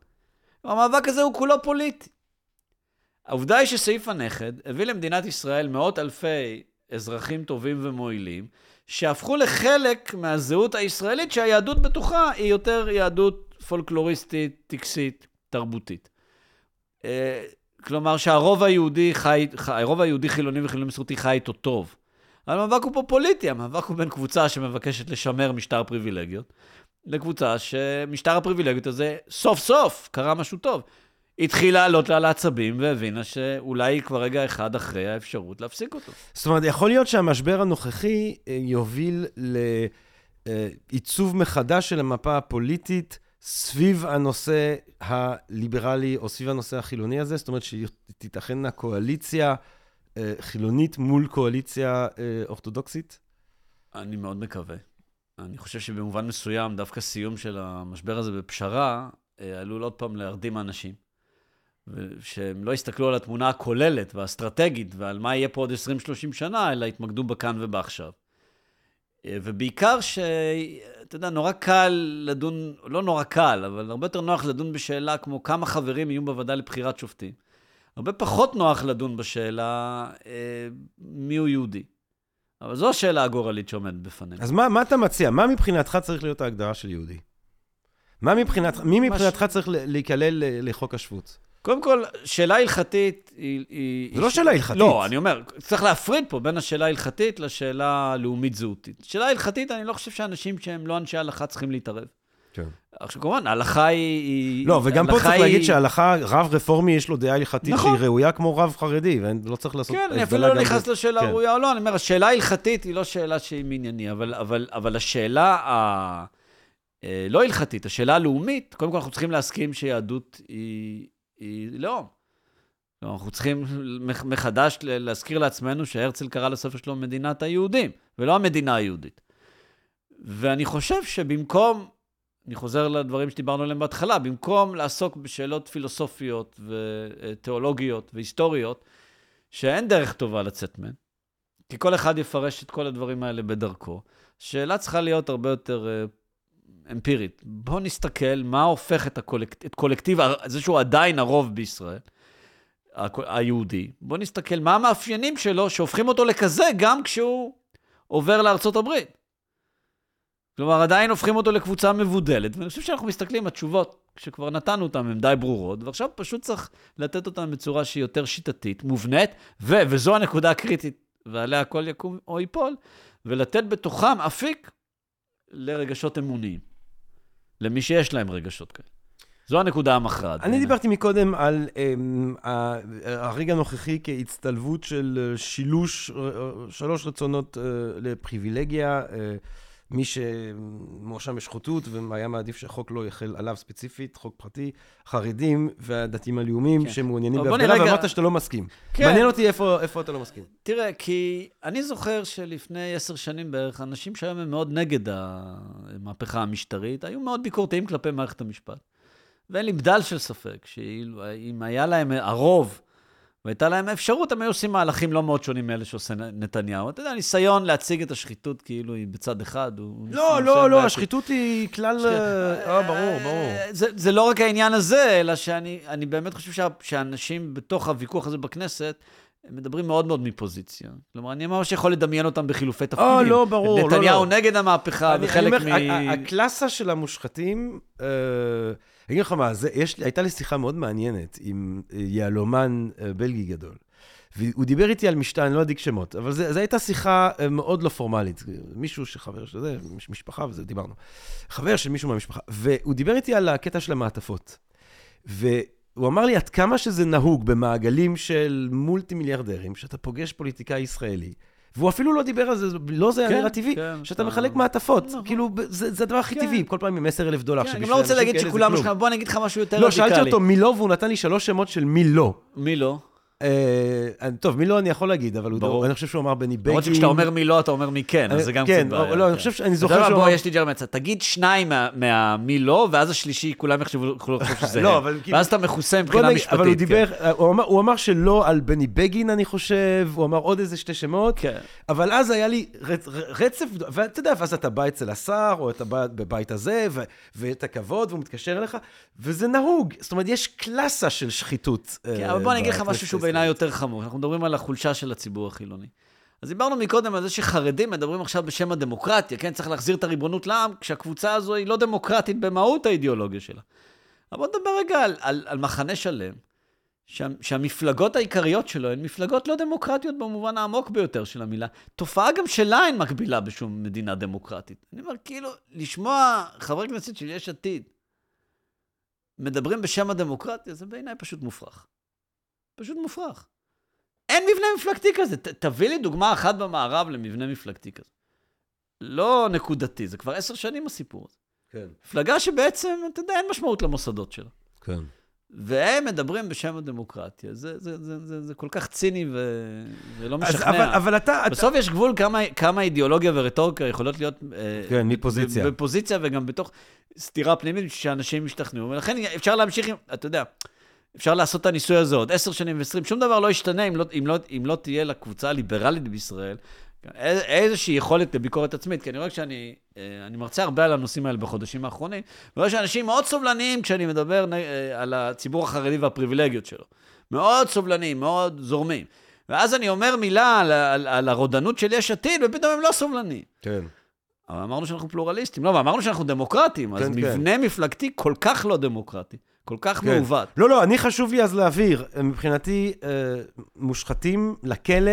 המאבק הזה הוא כולו פוליטי. העובדה היא שסעיף הנכד הביא למדינת ישראל מאות אלפי אזרחים טובים ומועילים, שהפכו לחלק מהזהות הישראלית, שהיהדות בתוכה היא יותר יהדות פולקלוריסטית, טקסית, תרבותית. אה, כלומר שהרוב היהודי חי, הרוב היהודי חילוני וחילוני מסורתי חי איתו טוב. אבל המאבק הוא פה פוליטי, המאבק הוא בין קבוצה שמבקשת לשמר משטר פריבילגיות, לקבוצה שמשטר הפריבילגיות הזה סוף סוף קרה משהו טוב. התחילה לעלות לה על העצבים והבינה שאולי כבר רגע אחד אחרי האפשרות להפסיק אותו. זאת אומרת, יכול להיות שהמשבר הנוכחי אה, יוביל לעיצוב מחדש של המפה הפוליטית סביב הנושא הליברלי או סביב הנושא החילוני הזה? זאת אומרת, שתיתכנה קואליציה אה, חילונית מול קואליציה אה, אורתודוקסית? אני מאוד מקווה. אני חושב שבמובן מסוים, דווקא סיום של המשבר הזה בפשרה, אה, עלול עוד פעם להרדים אנשים. ושהם לא יסתכלו על התמונה הכוללת והאסטרטגית ועל מה יהיה פה עוד 20-30 שנה, אלא יתמקדו בכאן ובעכשיו. אה, ובעיקר ש... אתה יודע, נורא קל לדון, לא נורא קל, אבל הרבה יותר נוח לדון בשאלה כמו כמה חברים יהיו בוועדה לבחירת שופטים. הרבה פחות נוח לדון בשאלה אה, מיהו יהודי. אבל זו השאלה הגורלית שעומדת בפנינו. אז מה, מה אתה מציע? מה מבחינתך צריך להיות ההגדרה של יהודי? מה מבחינתך, מי מבחינתך צריך ל- להיכלל לחוק השבות? קודם כל, שאלה הלכתית היא... היא זה לא שאלה הלכתית. לא, אני אומר, צריך להפריד פה בין השאלה ההלכתית לשאלה הלאומית-זהותית. שאלה הלכתית, אני לא חושב שאנשים שהם לא אנשי הלכה צריכים להתערב. כן. עכשיו, כמובן, ההלכה היא... לא, וגם פה צריך היא- להגיד שההלכה, רב רפורמי יש לו דעה הלכתית נכון. שהיא ראויה כמו רב חרדי, ולא צריך לעשות כן, אני אפילו לא נכנס ב- לשאלה כן. ראויה או לא, אני אומר, השאלה ההלכתית היא לא שאלה שהיא מענייני, אבל, אבל, אבל השאלה ה... אה, לא הלכתית, השאלה הלאומית, קודם כל אנחנו צריכים להסכים שיהדות היא, היא. כלומר, אנחנו צריכים מח- מחדש להזכיר לעצמנו שהרצל קרא לספר שלו מדינת היהודים, ולא המדינה היהודית. ואני חושב שבמקום, אני חוזר לדברים שדיברנו עליהם בהתחלה, במקום לעסוק בשאלות פילוסופיות ותיאולוגיות והיסטוריות, שאין דרך טובה לצאת מהן, כי כל אחד יפרש את כל הדברים האלה בדרכו, השאלה צריכה להיות הרבה יותר אה, אמפירית. בואו נסתכל מה הופך את, הקולקט... את קולקטיב, זה שהוא עדיין הרוב בישראל, היהודי, בואו נסתכל מה המאפיינים שלו שהופכים אותו לכזה גם כשהוא עובר לארצות הברית. כלומר, עדיין הופכים אותו לקבוצה מבודלת, ואני חושב שאנחנו מסתכלים, התשובות, כשכבר נתנו אותן, הן די ברורות, ועכשיו פשוט צריך לתת אותן בצורה שהיא יותר שיטתית, מובנית, ו- וזו הנקודה הקריטית, ועליה הכל יקום או ייפול, ולתת בתוכם אפיק לרגשות אמוניים, למי שיש להם רגשות כאלה. זו הנקודה המכרעת. אני. דיברתי מקודם על um, הרגע הנוכחי כהצטלבות של אה, שילוש אה, שלוש רצונות לפריבילגיה. מי שמואשם בשחיתות והיה מעדיף שהחוק לא יחל עליו ספציפית, חוק פרטי, חרדים והדתיים הלאומיים כן. שמעוניינים בהבדלה, נרגע- ואמרת שאתה לא מסכים. כן. מעניין אותי איפה, איפה אתה לא מסכים. תראה, כי אני זוכר שלפני עשר שנים בערך, אנשים שהיום הם מאוד נגד המהפכה המשטרית, היו מאוד ביקורתיים כלפי מערכת המשפט. ואין לי בדל של ספק, שאם היה להם הרוב והייתה להם האפשרות, הם היו עושים מהלכים לא מאוד שונים מאלה שעושה נתניהו. אתה יודע, ניסיון להציג את השחיתות כאילו היא בצד אחד, הוא... לא, לא, לא, השחיתות היא כלל... אה, ברור, ברור. זה, זה לא רק העניין הזה, אלא שאני באמת חושב שה, שאנשים בתוך הוויכוח הזה בכנסת, הם מדברים מאוד מאוד מפוזיציה. כלומר, אני ממש יכול לדמיין אותם בחילופי תפקידים. אה, לא, ברור, לא, לא. נתניהו נגד המהפכה, וחלק מ... הקלאסה של המושחתים, אה, אגיד לך מה, הייתה לי שיחה מאוד מעניינת עם אה, יהלומן בלגי גדול. והוא דיבר איתי על משתה, אני לא אדיק שמות, אבל זו הייתה שיחה מאוד לא פורמלית. מישהו שחבר של זה, משפחה וזה, דיברנו. חבר של מישהו מהמשפחה. והוא דיבר איתי על הקטע של המעטפות. הוא אמר לי עד כמה שזה נהוג במעגלים של מולטי מיליארדרים, שאתה פוגש פוליטיקאי ישראלי, והוא אפילו לא דיבר על זה, לא זה כן, הטבעי, כן, שאתה מחלק מעטפות. נכון. כאילו, זה, זה הדבר הכי כן. טבעי, כל פעם עם 10 אלף דולר. כן, אני גם לא רוצה להגיד שכולם, בוא אני אגיד לך משהו יותר רדיקלי. לא, שאלתי אותו מי לא, והוא נתן לי שלוש שמות של מי לא. מי לא? אה, טוב, מי לא אני יכול להגיד, אבל אני חושב שהוא אמר בני בגין. למרות שכשאתה אומר מי לא, אתה אומר מי כן, אז זה גם כן, קצת בעיה. לא, אני חושב, שאני זוכר שהוא... בוא, יש לי ג'רמצה, תגיד שניים מהמי לא, ואז השלישי, כולם יחשבו שזה לא, הם. ואז אתה מכוסה מבחינה משפטית. אבל הוא דיבר, הוא אמר שלא על בני בגין, אני חושב, הוא אמר עוד איזה שתי שמות, כן. אבל אז היה לי רצף, ואתה יודע, ואז אתה בא אצל השר, או אתה בא בבית הזה, ואת הכבוד, והוא מתקשר אליך, וזה נהוג. זאת אומרת, יש קלאסה של שחיתות. כן, אבל בוא אני אגיד לך משהו שהוא בעיניי יותר חמור. אנחנו מדברים על החולשה של הציבור החילוני. אז דיברנו מקודם על זה שחרדים מדברים עכשיו בשם הדמוקרטיה, כן? צריך להחזיר את הריבונות לעם, כשהקבוצה הזו היא לא דמוקרטית במהות האידיאולוגיה שלה. אבל בוא נדבר רגע על, על, על מחנה שלם, שה, שהמפלגות העיקריות שלו הן מפלגות לא דמוקרטיות במובן העמוק ביותר של המילה. תופעה גם שלה אין מקבילה בשום מדינה דמוקרטית. אני אומר, כאילו, לשמוע חברי כנסת של יש עתיד מדברים בשם הדמוקרטיה, זה בעיניי פשוט מופרך. פשוט מופרך. אין מבנה מפלגתי כזה. ת, תביא לי דוגמה אחת במערב למבנה מפלגתי כזה. לא נקודתי, זה כבר עשר שנים הסיפור הזה. כן. מפלגה שבעצם, אתה יודע, אין משמעות למוסדות שלה. כן. והם מדברים בשם הדמוקרטיה. זה, זה, זה, זה, זה כל כך ציני ו... ולא משכנע. אבל, אבל אתה... בסוף אתה... יש גבול כמה, כמה אידיאולוגיה ורטוריקה יכולות להיות... אה, כן, מפוזיציה. בפוזיציה וגם בתוך סתירה פנימית, שאנשים ישתכנעו. ולכן אפשר להמשיך עם, אתה יודע, אפשר לעשות את הניסוי הזה עוד עשר שנים ועשרים, שום דבר לא ישתנה אם לא, אם, לא, אם לא תהיה לקבוצה הליברלית בישראל איזושהי יכולת לביקורת עצמית, כי אני רואה כשאני אה, אני מרצה הרבה על הנושאים האלה בחודשים האחרונים, ואני רואה שאנשים מאוד סובלניים כשאני מדבר אה, על הציבור החרדי והפריבילגיות שלו. מאוד סובלניים, מאוד זורמים. ואז אני אומר מילה על, על, על הרודנות של יש עתיד, ופתאום הם לא סובלניים. כן. אבל אמרנו שאנחנו פלורליסטים, לא, ואמרנו שאנחנו דמוקרטים, כן, אז כן. מבנה מפלגתי כל כך לא דמוקרטי. כל כך כן. מעוות. לא, לא, אני חשוב לי אז להבהיר, מבחינתי, אה, מושחתים לכלא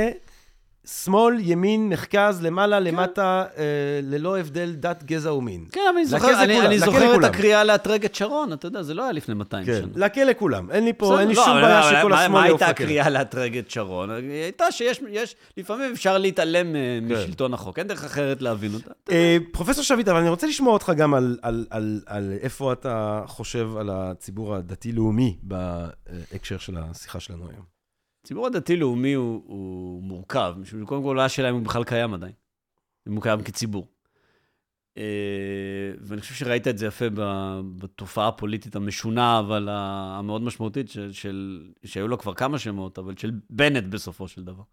שמאל, ימין, מרכז, למעלה, כן. למטה, אה, ללא הבדל דת, גזע ומין. כן, אבל אני זוכר, אני, אני זוכר את הקריאה לאתרג את שרון, אתה יודע, זה לא היה לפני 200 כן, שנה. לכלא כולם. אין לי פה, אין לי לא, שום בעיה שכל השמאל לכלא. מה הייתה הקריאה לאתרג את שרון? היא הייתה שיש, יש, לפעמים אפשר להתעלם אה, כן. משלטון החוק, אין דרך אחרת להבין אותה. אה, פרופסור שביט, אבל אני רוצה לשמוע אותך גם על, על, על, על איפה אתה חושב על הציבור הדתי-לאומי בהקשר של השיחה שלנו היום. הציבור הדתי-לאומי הוא, הוא מורכב, משום שקודם כל עולה שאלה אם הוא בכלל קיים עדיין, אם הוא קיים כציבור. אה, ואני חושב שראית את זה יפה בתופעה הפוליטית המשונה, אבל המאוד משמעותית, של, של, שהיו לו כבר כמה שמות, אבל של בנט בסופו של דבר.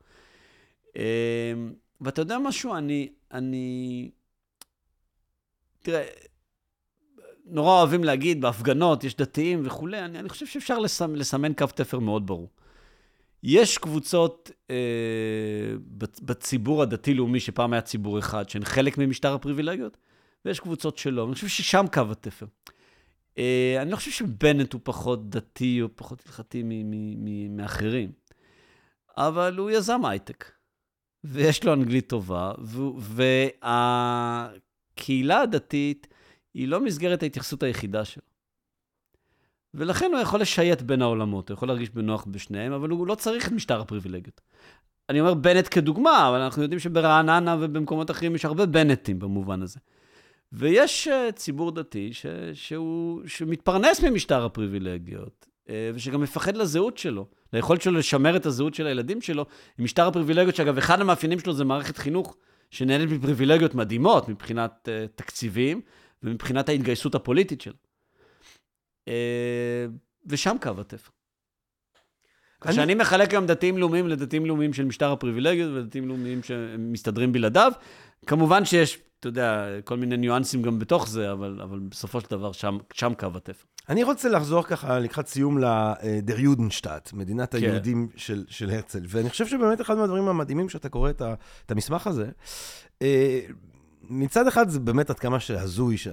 אה, ואתה יודע משהו? אני, אני... תראה, נורא אוהבים להגיד, בהפגנות יש דתיים וכולי, אני, אני חושב שאפשר לסמ, לסמן קו תפר מאוד ברור. יש קבוצות אה, בציבור הדתי-לאומי, שפעם היה ציבור אחד, שהן חלק ממשטר הפריבילגיות, ויש קבוצות שלא. אני חושב ששם קו התפר. אה, אני לא חושב שבנט הוא פחות דתי או פחות הלכתי מאחרים, אבל הוא יזם הייטק, ויש לו אנגלית טובה, והקהילה הדתית היא לא מסגרת ההתייחסות היחידה שלו. ולכן הוא יכול לשייט בין העולמות, הוא יכול להרגיש בנוח בשניהם, אבל הוא לא צריך את משטר הפריבילגיות. אני אומר בנט כדוגמה, אבל אנחנו יודעים שברעננה ובמקומות אחרים יש הרבה בנטים במובן הזה. ויש uh, ציבור דתי ש, שהוא, שמתפרנס ממשטר הפריבילגיות, uh, ושגם מפחד לזהות שלו, ליכולת שלו לשמר את הזהות של הילדים שלו, עם משטר הפריבילגיות, שאגב, אחד המאפיינים שלו זה מערכת חינוך שנהנית מפריבילגיות מדהימות מבחינת uh, תקציבים ומבחינת ההתגייסות הפוליטית שלו. אה, ושם קו התפר. כשאני מחלק היום דתיים לאומיים לדתיים לאומיים של משטר הפריבילגיות ודתיים לאומיים שמסתדרים בלעדיו, כמובן שיש, אתה יודע, כל מיני ניואנסים גם בתוך זה, אבל, אבל בסופו של דבר שם, שם קו התפר. אני רוצה לחזור ככה לקראת סיום לדר יודנשטאט, מדינת כן. היהודים של, של הרצל. ואני חושב שבאמת אחד מהדברים המדהימים שאתה קורא את, ה, את המסמך הזה, אה, מצד אחד זה באמת עד כמה שהזוי, ש...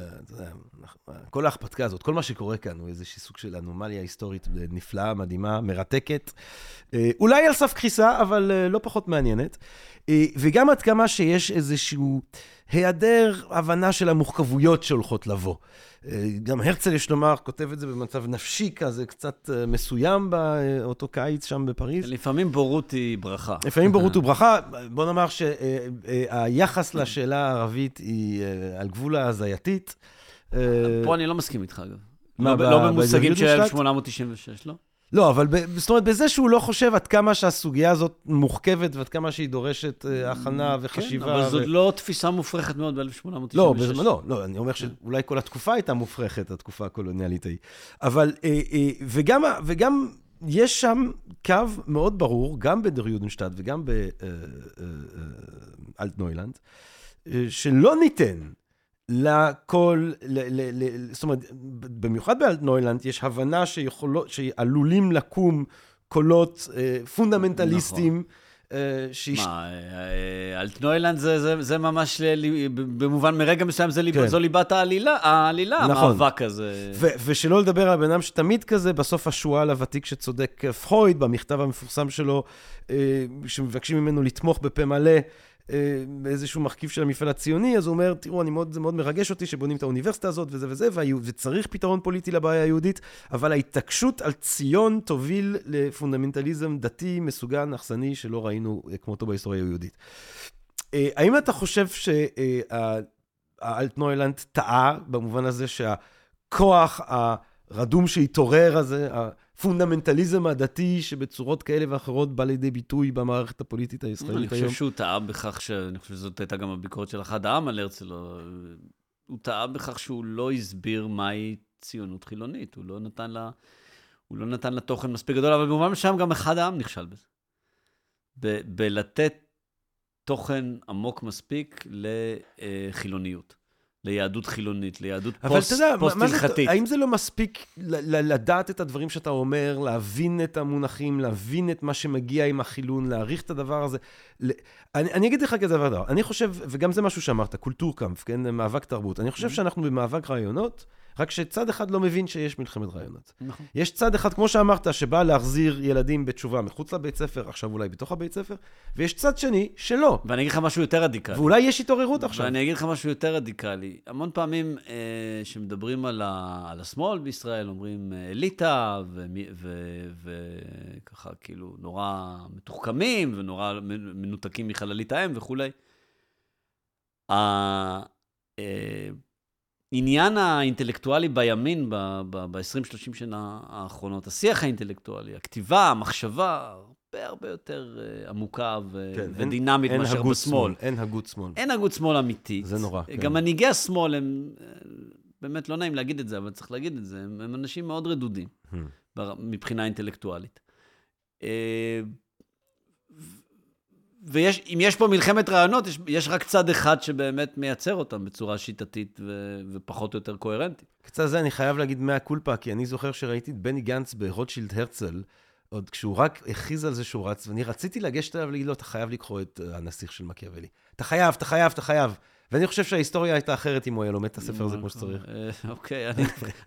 כל ההכפתקה הזאת, כל מה שקורה כאן הוא איזשהו סוג של אנומליה היסטורית נפלאה, מדהימה, מרתקת. אה, אולי על סף קריסה, אבל אה, לא פחות מעניינת. וגם עד כמה שיש איזשהו היעדר הבנה של המורכבויות שהולכות לבוא. גם הרצל, יש לומר, כותב את זה במצב נפשי כזה, קצת אה, מסוים באותו קיץ שם בפריז. לפעמים בורות היא ברכה. לפעמים בורות היא ברכה. בוא נאמר שהיחס לשאלה הערבית היא אה, על גבול ההזייתית. פה אני לא מסכים איתך, אגב. לא, לא במושגים של 1896, לא? לא, אבל ב, זאת אומרת, בזה שהוא לא חושב עד כמה שהסוגיה הזאת מורכבת ועד כמה שהיא דורשת uh, הכנה וחשיבה. כן, אבל ו... זאת לא תפיסה מופרכת מאוד ב-1896. לא, בזמן, לא, לא, אני אומר שאולי כל התקופה הייתה מופרכת, התקופה הקולוניאלית ההיא. אבל, אה, אה, וגם, וגם יש שם קו מאוד ברור, גם ב Der Judenstaat וגם באלטנוילנד, שלא ניתן לכל, ל, ל, ל, זאת אומרת, במיוחד באלטנוילנד יש הבנה שיכולות, שעלולים לקום קולות אה, פונדמנטליסטיים. נכון. אה, שיש... מה, אה, אלטנוילנד זה, זה, זה ממש, במובן, מרגע מסוים זה, כן. זו ליבת העלילה, העלילה נכון. המאבק הזה. ו- ושלא לדבר על בן אדם שתמיד כזה, בסוף השועל הוותיק שצודק פרויד, במכתב המפורסם שלו, שמבקשים ממנו לתמוך בפה מלא. באיזשהו מרכיב של המפעל הציוני, אז הוא אומר, תראו, מאוד, זה מאוד מרגש אותי שבונים את האוניברסיטה הזאת וזה וזה, וצריך פתרון פוליטי לבעיה היהודית, אבל ההתעקשות על ציון תוביל לפונדמנטליזם דתי, מסוכן, אכסני, שלא ראינו כמותו בהיסטוריה היהודית. אה, האם אתה חושב שהאלטנוילנד טעה במובן הזה שהכוח הרדום שהתעורר הזה, הפונדמנטליזם הדתי שבצורות כאלה ואחרות בא לידי ביטוי במערכת הפוליטית הישראלית היום. אני חושב שהוא טעה בכך, ש... אני חושב שזאת הייתה גם הביקורת של אחד העם על הרצל. הוא טעה בכך שהוא לא הסביר מהי ציונות חילונית. הוא לא נתן לה, הוא לא נתן לה תוכן מספיק גדול, אבל במובן מסוים גם אחד העם נכשל בזה. ב- בלתת תוכן עמוק מספיק לחילוניות. ליהדות חילונית, ליהדות פוסט-הלכתית. האם זה לא מספיק לדעת את הדברים שאתה אומר, להבין את המונחים, להבין את מה שמגיע עם החילון, להעריך את הדבר הזה? אני, אני אגיד לך כזה דבר, אני חושב, וגם זה משהו שאמרת, Kulturkampf, כן? מאבק תרבות. אני חושב mm-hmm. שאנחנו במאבק רעיונות. רק שצד אחד לא מבין שיש מלחמת רעיונות. נכון. יש צד אחד, כמו שאמרת, שבא להחזיר ילדים בתשובה מחוץ לבית ספר, עכשיו אולי בתוך הבית ספר, ויש צד שני שלא. ואני אגיד לך משהו יותר רדיקלי. ואולי יש התעוררות עכשיו. ואני אגיד לך משהו יותר רדיקלי. המון פעמים אה, שמדברים על, ה, על השמאל בישראל, אומרים אה, אליטה, וככה כאילו נורא מתוחכמים, ונורא מנותקים מחללית האם וכולי. אה, העניין האינטלקטואלי בימין ב-20-30 שנה האחרונות, השיח האינטלקטואלי, הכתיבה, המחשבה, הרבה הרבה יותר uh, עמוקה ו- כן, ודינמית אין, מאשר בשמאל. אין הגות שמאל. אין הגות שמאל אמיתית. זה נורא, כן. גם מנהיגי השמאל הם, אה, באמת לא נעים להגיד את זה, אבל צריך להגיד את זה, הם, הם אנשים מאוד רדודים hmm. מבחינה אינטלקטואלית. אה, ואם יש פה מלחמת רעיונות, יש, יש רק צד אחד שבאמת מייצר אותם בצורה שיטתית ו, ופחות או יותר קוהרנטית. קצת זה אני חייב להגיד מאה קולפה, כי אני זוכר שראיתי את בני גנץ ברוטשילד הרצל, עוד כשהוא רק הכריז על זה שהוא רץ, ואני רציתי לגשת אליו ולהגיד לו, אתה חייב לקרוא את הנסיך של מקיאוולי. אתה חייב, אתה חייב, אתה חייב. ואני חושב שההיסטוריה הייתה אחרת אם הוא היה לומד את הספר הזה כמו שצריך. אה, אוקיי,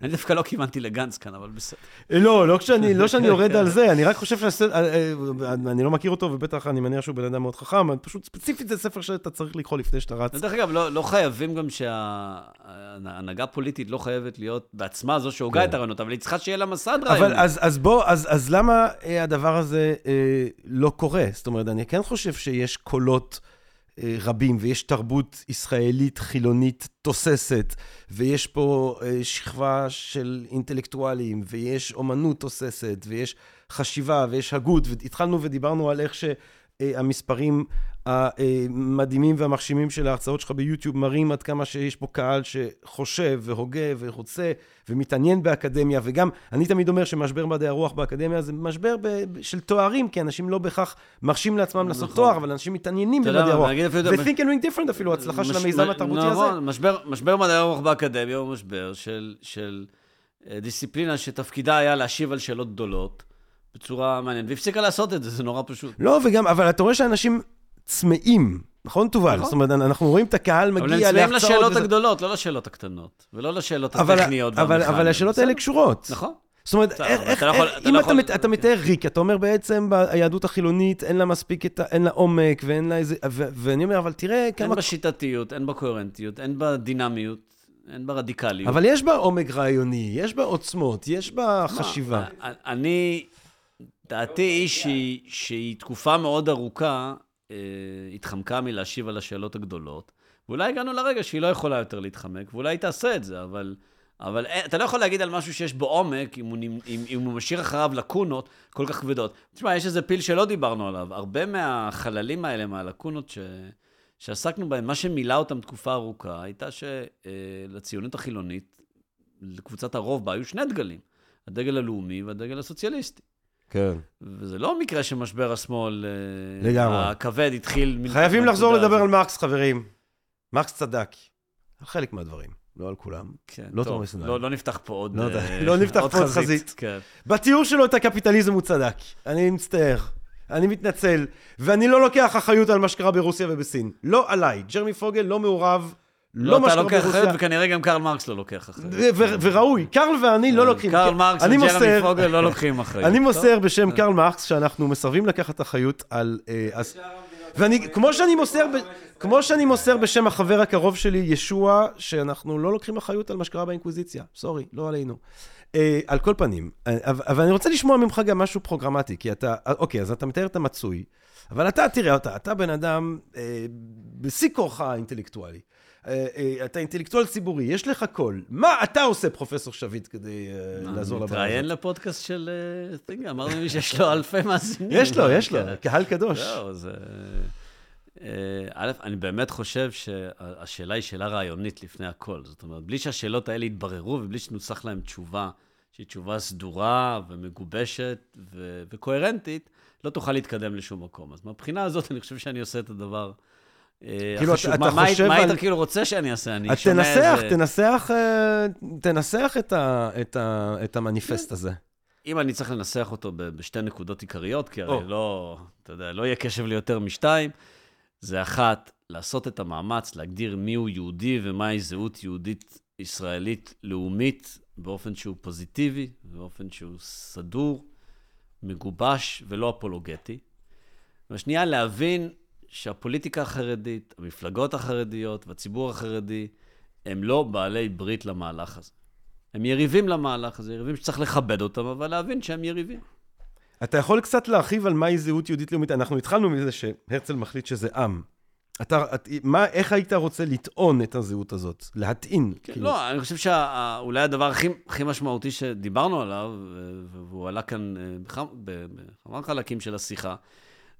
אני דווקא לא כיוונתי לגנץ כאן, אבל בסדר. אה, לא, לא שאני לא יורד על זה, אני רק חושב אה, אני לא מכיר אותו, ובטח אני מניח שהוא בן אדם מאוד חכם, פשוט ספציפית זה ספר שאתה צריך לקרוא לפני שאתה רץ. דרך אגב, לא, לא חייבים גם שההנהגה הפוליטית לא חייבת להיות בעצמה זו שהוגה כן. את הרעיונות, אבל היא צריכה שיהיה לה מסד רעיון. אז בוא, אז למה הדבר הזה לא קורה? זאת אומרת, אני כן חושב שיש קולות... אה, רבים, ויש תרבות ישראלית חילונית תוססת, ויש פה אה, שכבה של אינטלקטואלים, ויש אומנות תוססת, ויש חשיבה, ויש הגות, והתחלנו ודיברנו על איך ש... אה, המדהימים והמחשימים של ההרצאות שלך ביוטיוב מראים עד כמה שיש פה קהל שחושב והוגה ורוצה ומתעניין באקדמיה, וגם, אני תמיד אומר שמשבר מדעי הרוח באקדמיה זה משבר ב- של תוארים, כי אנשים לא בהכרח מרשים לעצמם לעשות נכון. תואר, אבל אנשים מתעניינים במדעי הרוח. ו-think and ring different אפילו, הצלחה של המיזם התרבותי הזה. נכון, משבר, משבר מדעי הרוח באקדמיה הוא משבר של, של אה, דיסציפלינה שתפקידה היה להשיב על שאלות גדולות בצורה מעניינת, והפסיקה לעשות את זה, זה נורא פשוט. לא, וגם, אבל אתה רואה שאנשים צמאים, נכון, תובל? נכון. זאת אומרת, אנחנו רואים את הקהל אבל הם מגיע צמאים להרצאות. לשאלות וזה- הגדולות, לא לשאלות הקטנות, ולא לשאלות אבל- הטכניות אבל-. אבל השאלות האלה. קשורות. נכון. זאת אומרת, בסדר, איך, אבל איך, אתה לא יכול- איך- אתה אם לא אתה, יכול- מת, אתה מתאר ריק, אתה אומר בעצם ביהדות החילונית אין לה מספיק, את אין לה עומק ואין לה איזה, ו, ואני אומר, אבל תראה אין כמה... בה שיטתיות, אין בה קוהרנטיות, אין בה דינמיות, אין בה רדיקליות. אבל יש בה עומק רעיוני, יש בה עוצמות, יש בה מה, חשיבה. אני, דעתי היא שהיא תקופה מאוד ארוכה אה, התחמקה מלהשיב על השאלות הגדולות, ואולי הגענו לרגע שהיא לא יכולה יותר להתחמק, ואולי היא תעשה את זה, אבל... אבל אין- אתה לא יכול להגיד על משהו שיש בו עומק, אם הוא, אם, אם הוא משאיר אחריו לקונות כל כך כבדות. תשמע, יש איזה פיל שלא דיברנו עליו. הרבה מהחללים האלה, מהלקונות ש, שעסקנו בהם, מה שמילא אותם תקופה ארוכה, הייתה שלציונות החילונית, לקבוצת הרוב בה, היו שני דגלים. הדגל הלאומי והדגל הסוציאליסטי. כן. וזה לא מקרה שמשבר השמאל אה, לגמרי. הכבד התחיל... חייבים לחזור לדבר על. מרקס, חברים. מרקס צדק. על חלק מהדברים, לא על כולם. כן, לא טוב. לא, לא נפתח פה עוד... לא אה, לא נפתח פה עוד חזית. כן. בתיאור שלו את הקפיטליזם הוא צדק. אני מצטער. אני מתנצל. ואני לא לוקח אחריות על מה שקרה ברוסיה ובסין. לא עליי. ג'רמי פוגל לא מעורב. לא לא, אתה לוקח. אחריות, וכנראה גם קרל מרקס לא לוקח אחריות. וראוי. קרל ואני לא לוקחים. קרל מרקס וג'רמי מוסר- פוגל לא לוקחים אחריות. אני? מוסר בשם קרל מרקס שאנחנו מסרבים לקחת אחריות על... אה, ואני, כמו שאני מוסר, כמו שאני מוסר בשם החבר הקרוב שלי, ישוע, שאנחנו לא לוקחים אחריות על מה שקרה באינקוויזיציה. סורי, לא עלינו. אה, על כל פנים, אה, אבל אני רוצה לשמוע ממך גם משהו פרוגרמטי, כי אתה, אה, אוקיי, אז אתה מתאר את המצוי, אבל אתה, תראה, אתה, אתה בן אדם אה, בשיא כוחך האינטלקטואלי. אה, אה, אתה אינטלקטואל ציבורי, יש לך קול. מה אתה עושה, פרופסור שביט, כדי אה, לעזור לבעיה? מתראיין לפודקאסט של טינגה, אמרנו לי שיש לו אלפי מאזינים. יש לו, יש לו, כן. קהל קדוש. זהו, זה... א', אני באמת חושב שהשאלה היא שאלה רעיונית לפני הכל. זאת אומרת, בלי שהשאלות האלה יתבררו ובלי שנוסח להם תשובה, שהיא תשובה סדורה ומגובשת ו- וקוהרנטית, לא תוכל להתקדם לשום מקום. אז מהבחינה הזאת, אני חושב שאני עושה את הדבר כאילו, החשוב. אתה- מה- אתה מה חושב מה היית על- כאילו רוצה שאני אעשה? אני שומע תנסח, איזה- תנסח, אה, תנסח את ה- את ה- את המניפסט הזה. אם אני צריך לנסח אותו בשתי נקודות עיקריות, כי הרי. לא, אתה יודע, לא יהיה קשב ליותר משתיים, זה אחת, לעשות את המאמץ להגדיר מיהו יהודי ומהי זהות יהודית ישראלית לאומית באופן שהוא פוזיטיבי, באופן שהוא סדור, מגובש ולא אפולוגטי. והשנייה, להבין שהפוליטיקה החרדית, המפלגות החרדיות והציבור החרדי הם לא בעלי ברית למהלך הזה. הם יריבים למהלך הזה, יריבים שצריך לכבד אותם, אבל להבין שהם יריבים. אתה יכול קצת להרחיב על מהי זהות יהודית לאומית? אנחנו התחלנו מזה שהרצל מחליט שזה עם. אתה, את, מה, איך היית רוצה לטעון את הזהות הזאת? להטעין. כן, כאילו. לא, אני חושב שאולי הדבר הכי, הכי משמעותי שדיברנו עליו, והוא עלה כאן אה, בכמה חלקים של השיחה,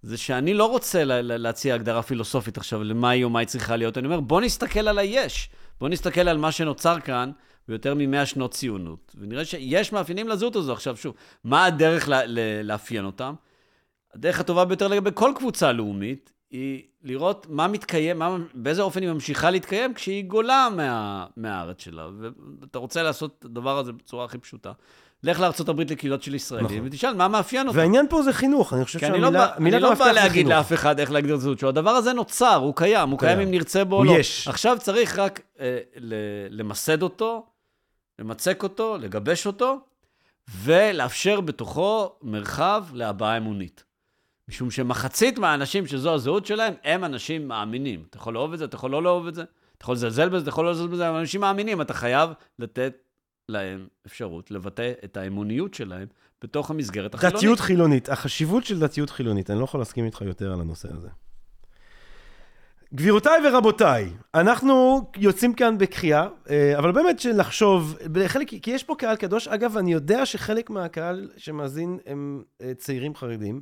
זה שאני לא רוצה לה, לה, להציע הגדרה פילוסופית עכשיו למה היא או מה היא צריכה להיות. אני אומר, בוא נסתכל על היש. בוא נסתכל על מה שנוצר כאן ביותר מ-100 שנות ציונות. ונראה שיש מאפיינים לזהות הזו. עכשיו, שוב, מה הדרך לה, לה, לאפיין אותם? הדרך הטובה ביותר לגבי כל קבוצה לאומית היא לראות מה מתקיים, מה, באיזה אופן היא ממשיכה להתקיים כשהיא גולה מה, מהארץ שלה. ואתה רוצה לעשות את הדבר הזה בצורה הכי פשוטה. לך לארה"ב לקהילות של ישראלים, נכון. ותשאל מה מאפיין אותם. והעניין פה זה חינוך, אני חושב כי אני לא שהמילה מילת אני לא המפתח בא זה להגיד. לאף אחד איך להגדיר את הזהות שלו. הדבר הזה נוצר, הוא קיים, הוא קיים. אם נרצה בו או לא. יש. עכשיו צריך רק אה, למסד אותו, למצק אותו, לגבש אותו, ולאפשר בתוכו מרחב להבעה אמונית. משום שמחצית מהאנשים שזו הזהות שלהם, הם אנשים מאמינים. אתה יכול לאהוב את זה, אתה יכול לא לאהוב את זה, אתה יכול לזלזל בזה, אתה יכול לא לזלזל בזה, אבל אנשים מאמינים, אתה חייב לתת להם אפשרות לבטא את האמוניות שלהם בתוך המסגרת החילונית. דתיות חילונית, החשיבות של דתיות חילונית, אני לא יכול להסכים איתך יותר על הנושא הזה. גבירותיי ורבותיי, אנחנו יוצאים כאן בקריאה, אה, אבל באמת שלחשוב, בחלק, כי יש פה קהל קדוש, אגב, אני יודע שחלק מהקהל שמאזין הם אה, צעירים חרדים,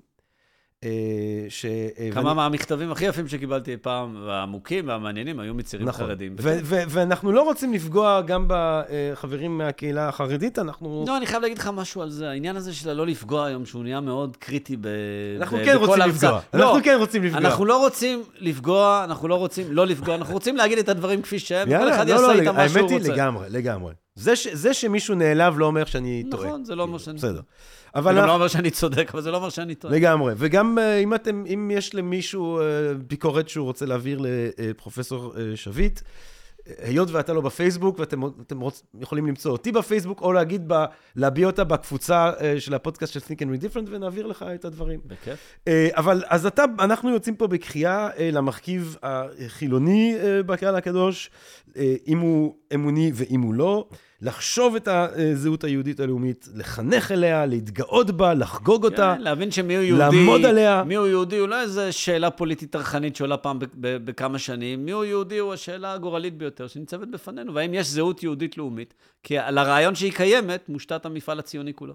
ש... אה, כמה ואני- מהמכתבים הכי יפים שקיבלתי אי פעם, והעמוקים והמעניינים, היו מצעירים נכון. חרדים. ו- ו- ואנחנו לא רוצים לפגוע גם בחברים מהקהילה החרדית, אנחנו... לא, אני חייב להגיד לך משהו על זה. העניין הזה של הלא לפגוע היום, שהוא נהיה מאוד קריטי ב... אנחנו ב- כן בכל רוצים. לפגוע. לא, אנחנו כן רוצים לפגוע. אנחנו לא רוצים לפגוע, אנחנו לא רוצים לא לפגוע, אנחנו רוצים להגיד את הדברים כפי שהם, כל יאללה, אחד לא, יעשה לא, איתם מה שהוא האמת היא רוצה. לגמרי, לגמרי. זה, ש, זה שמישהו נעלב לא אומר שאני טועה. נכון, זה לא אומר שאני... בסדר. זה אבל גם לא אנחנו- אומר שאני צודק, אבל זה לא אומר שאני טועה. לגמרי. וגם אה, אם, אתם, אם יש למישהו אה, ביקורת שהוא רוצה להעביר לפרופסור אה, שביט, היות ואתה לא בפייסבוק, ואתם אתם רוצ, יכולים למצוא אותי בפייסבוק, או להגיד, ב, להביע אותה בקבוצה של הפודקאסט של Think and Read Different, ונעביר לך את הדברים. בכיף. אבל אז אתה, אנחנו יוצאים פה בקריאה אה, למרכיב החילוני בקהל הקדוש, אם הוא אמוני ואם הוא לא, לחשוב את הזהות היהודית הלאומית, לחנך אליה, להתגאות בה, לחגוג אותה. כן, להבין שמי הוא יהודי, לעמוד עליה. מי הוא יהודי הוא לא איזה שאלה פוליטית טרחנית שעולה פעם בכמה שנים, מי הוא יהודי הוא השאלה הגורלית ביותר שניצבת בפנינו, והאם יש זהות יהודית לאומית, כי על הרעיון שהיא קיימת מושתת המפעל הציוני כולו.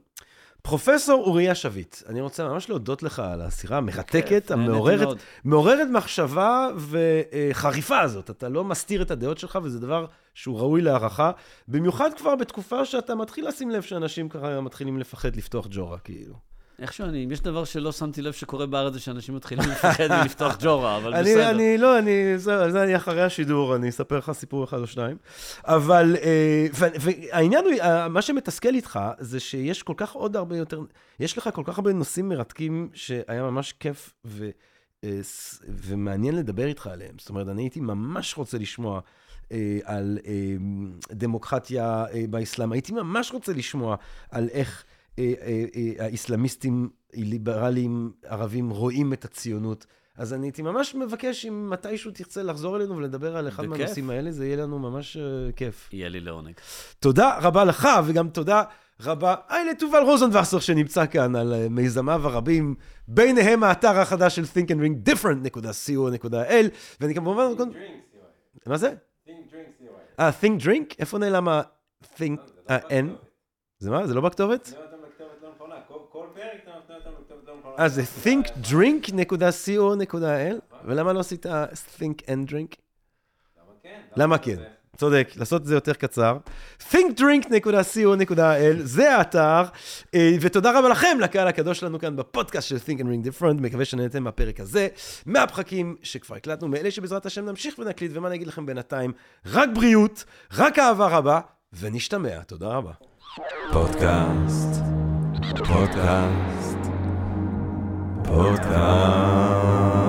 פרופסור אוריה שביט, אני רוצה ממש להודות לך על הסירה המרתקת, המעוררת. מעוררת מחשבה וחריפה הזאת. אתה לא מסתיר את הדעות שלך, וזה דבר שהוא ראוי להערכה. במיוחד כבר בתקופה שאתה מתחיל לשים לב שאנשים ככה מתחילים לפחד לפתוח ג'ורה, כאילו. איכשהו אני, אם יש דבר שלא שמתי לב שקורה בארץ זה שאנשים מתחילים לפחד מלפתוח ג'ורה, אבל אני, בסדר. אני, לא, אני, זה, זה אני אחרי השידור, אני אספר לך סיפור אחד או שניים. אבל, אה, ו- והעניין הוא, אה, מה שמתסכל איתך, זה שיש כל כך עוד הרבה יותר, יש לך כל כך הרבה נושאים מרתקים שהיה ממש כיף ו, אה, ומעניין לדבר איתך עליהם. זאת אומרת, אני הייתי ממש רוצה לשמוע. על דמוקרטיה באסלאם. הייתי ממש רוצה לשמוע על איך אה, אה, אה, האסלאמיסטים, ליברלים, ערבים, רואים את הציונות. אז אני הייתי ממש מבקש אם מתישהו תרצה לחזור אלינו ולדבר על אחד בכיף. מהנושאים האלה, זה יהיה לנו ממש כיף. יהיה לי לעונג. תודה רבה לך, וגם תודה רבה היי לתובל רוזנבסר שנמצא כאן על מיזמיו הרבים, ביניהם האתר החדש של Think and Ring Different.co.il, ואני כמובן... מה זה? אה, Think Drink? איפה נעלם ה-Think, ה-N? זה מה? זה לא בכתובת? אה, זה thinkdrink.co.il? ולמה לא עשית think and drink? למה כן? צודק, לעשות את זה יותר קצר. thinkdrink.co.il, זה האתר, אה, ותודה רבה לכם, לקהל הקדוש שלנו כאן בפודקאסט של Think and Ring Different, מקווה שנהנתם מהפרק הזה, מהפחקים שכבר הקלטנו, מאלה שבעזרת השם נמשיך ונקליט, ומה אני אגיד לכם בינתיים? רק בריאות, רק אהבה רבה, ונשתמע. תודה רבה. פודקאסט, פודקאסט, הפודקאסט.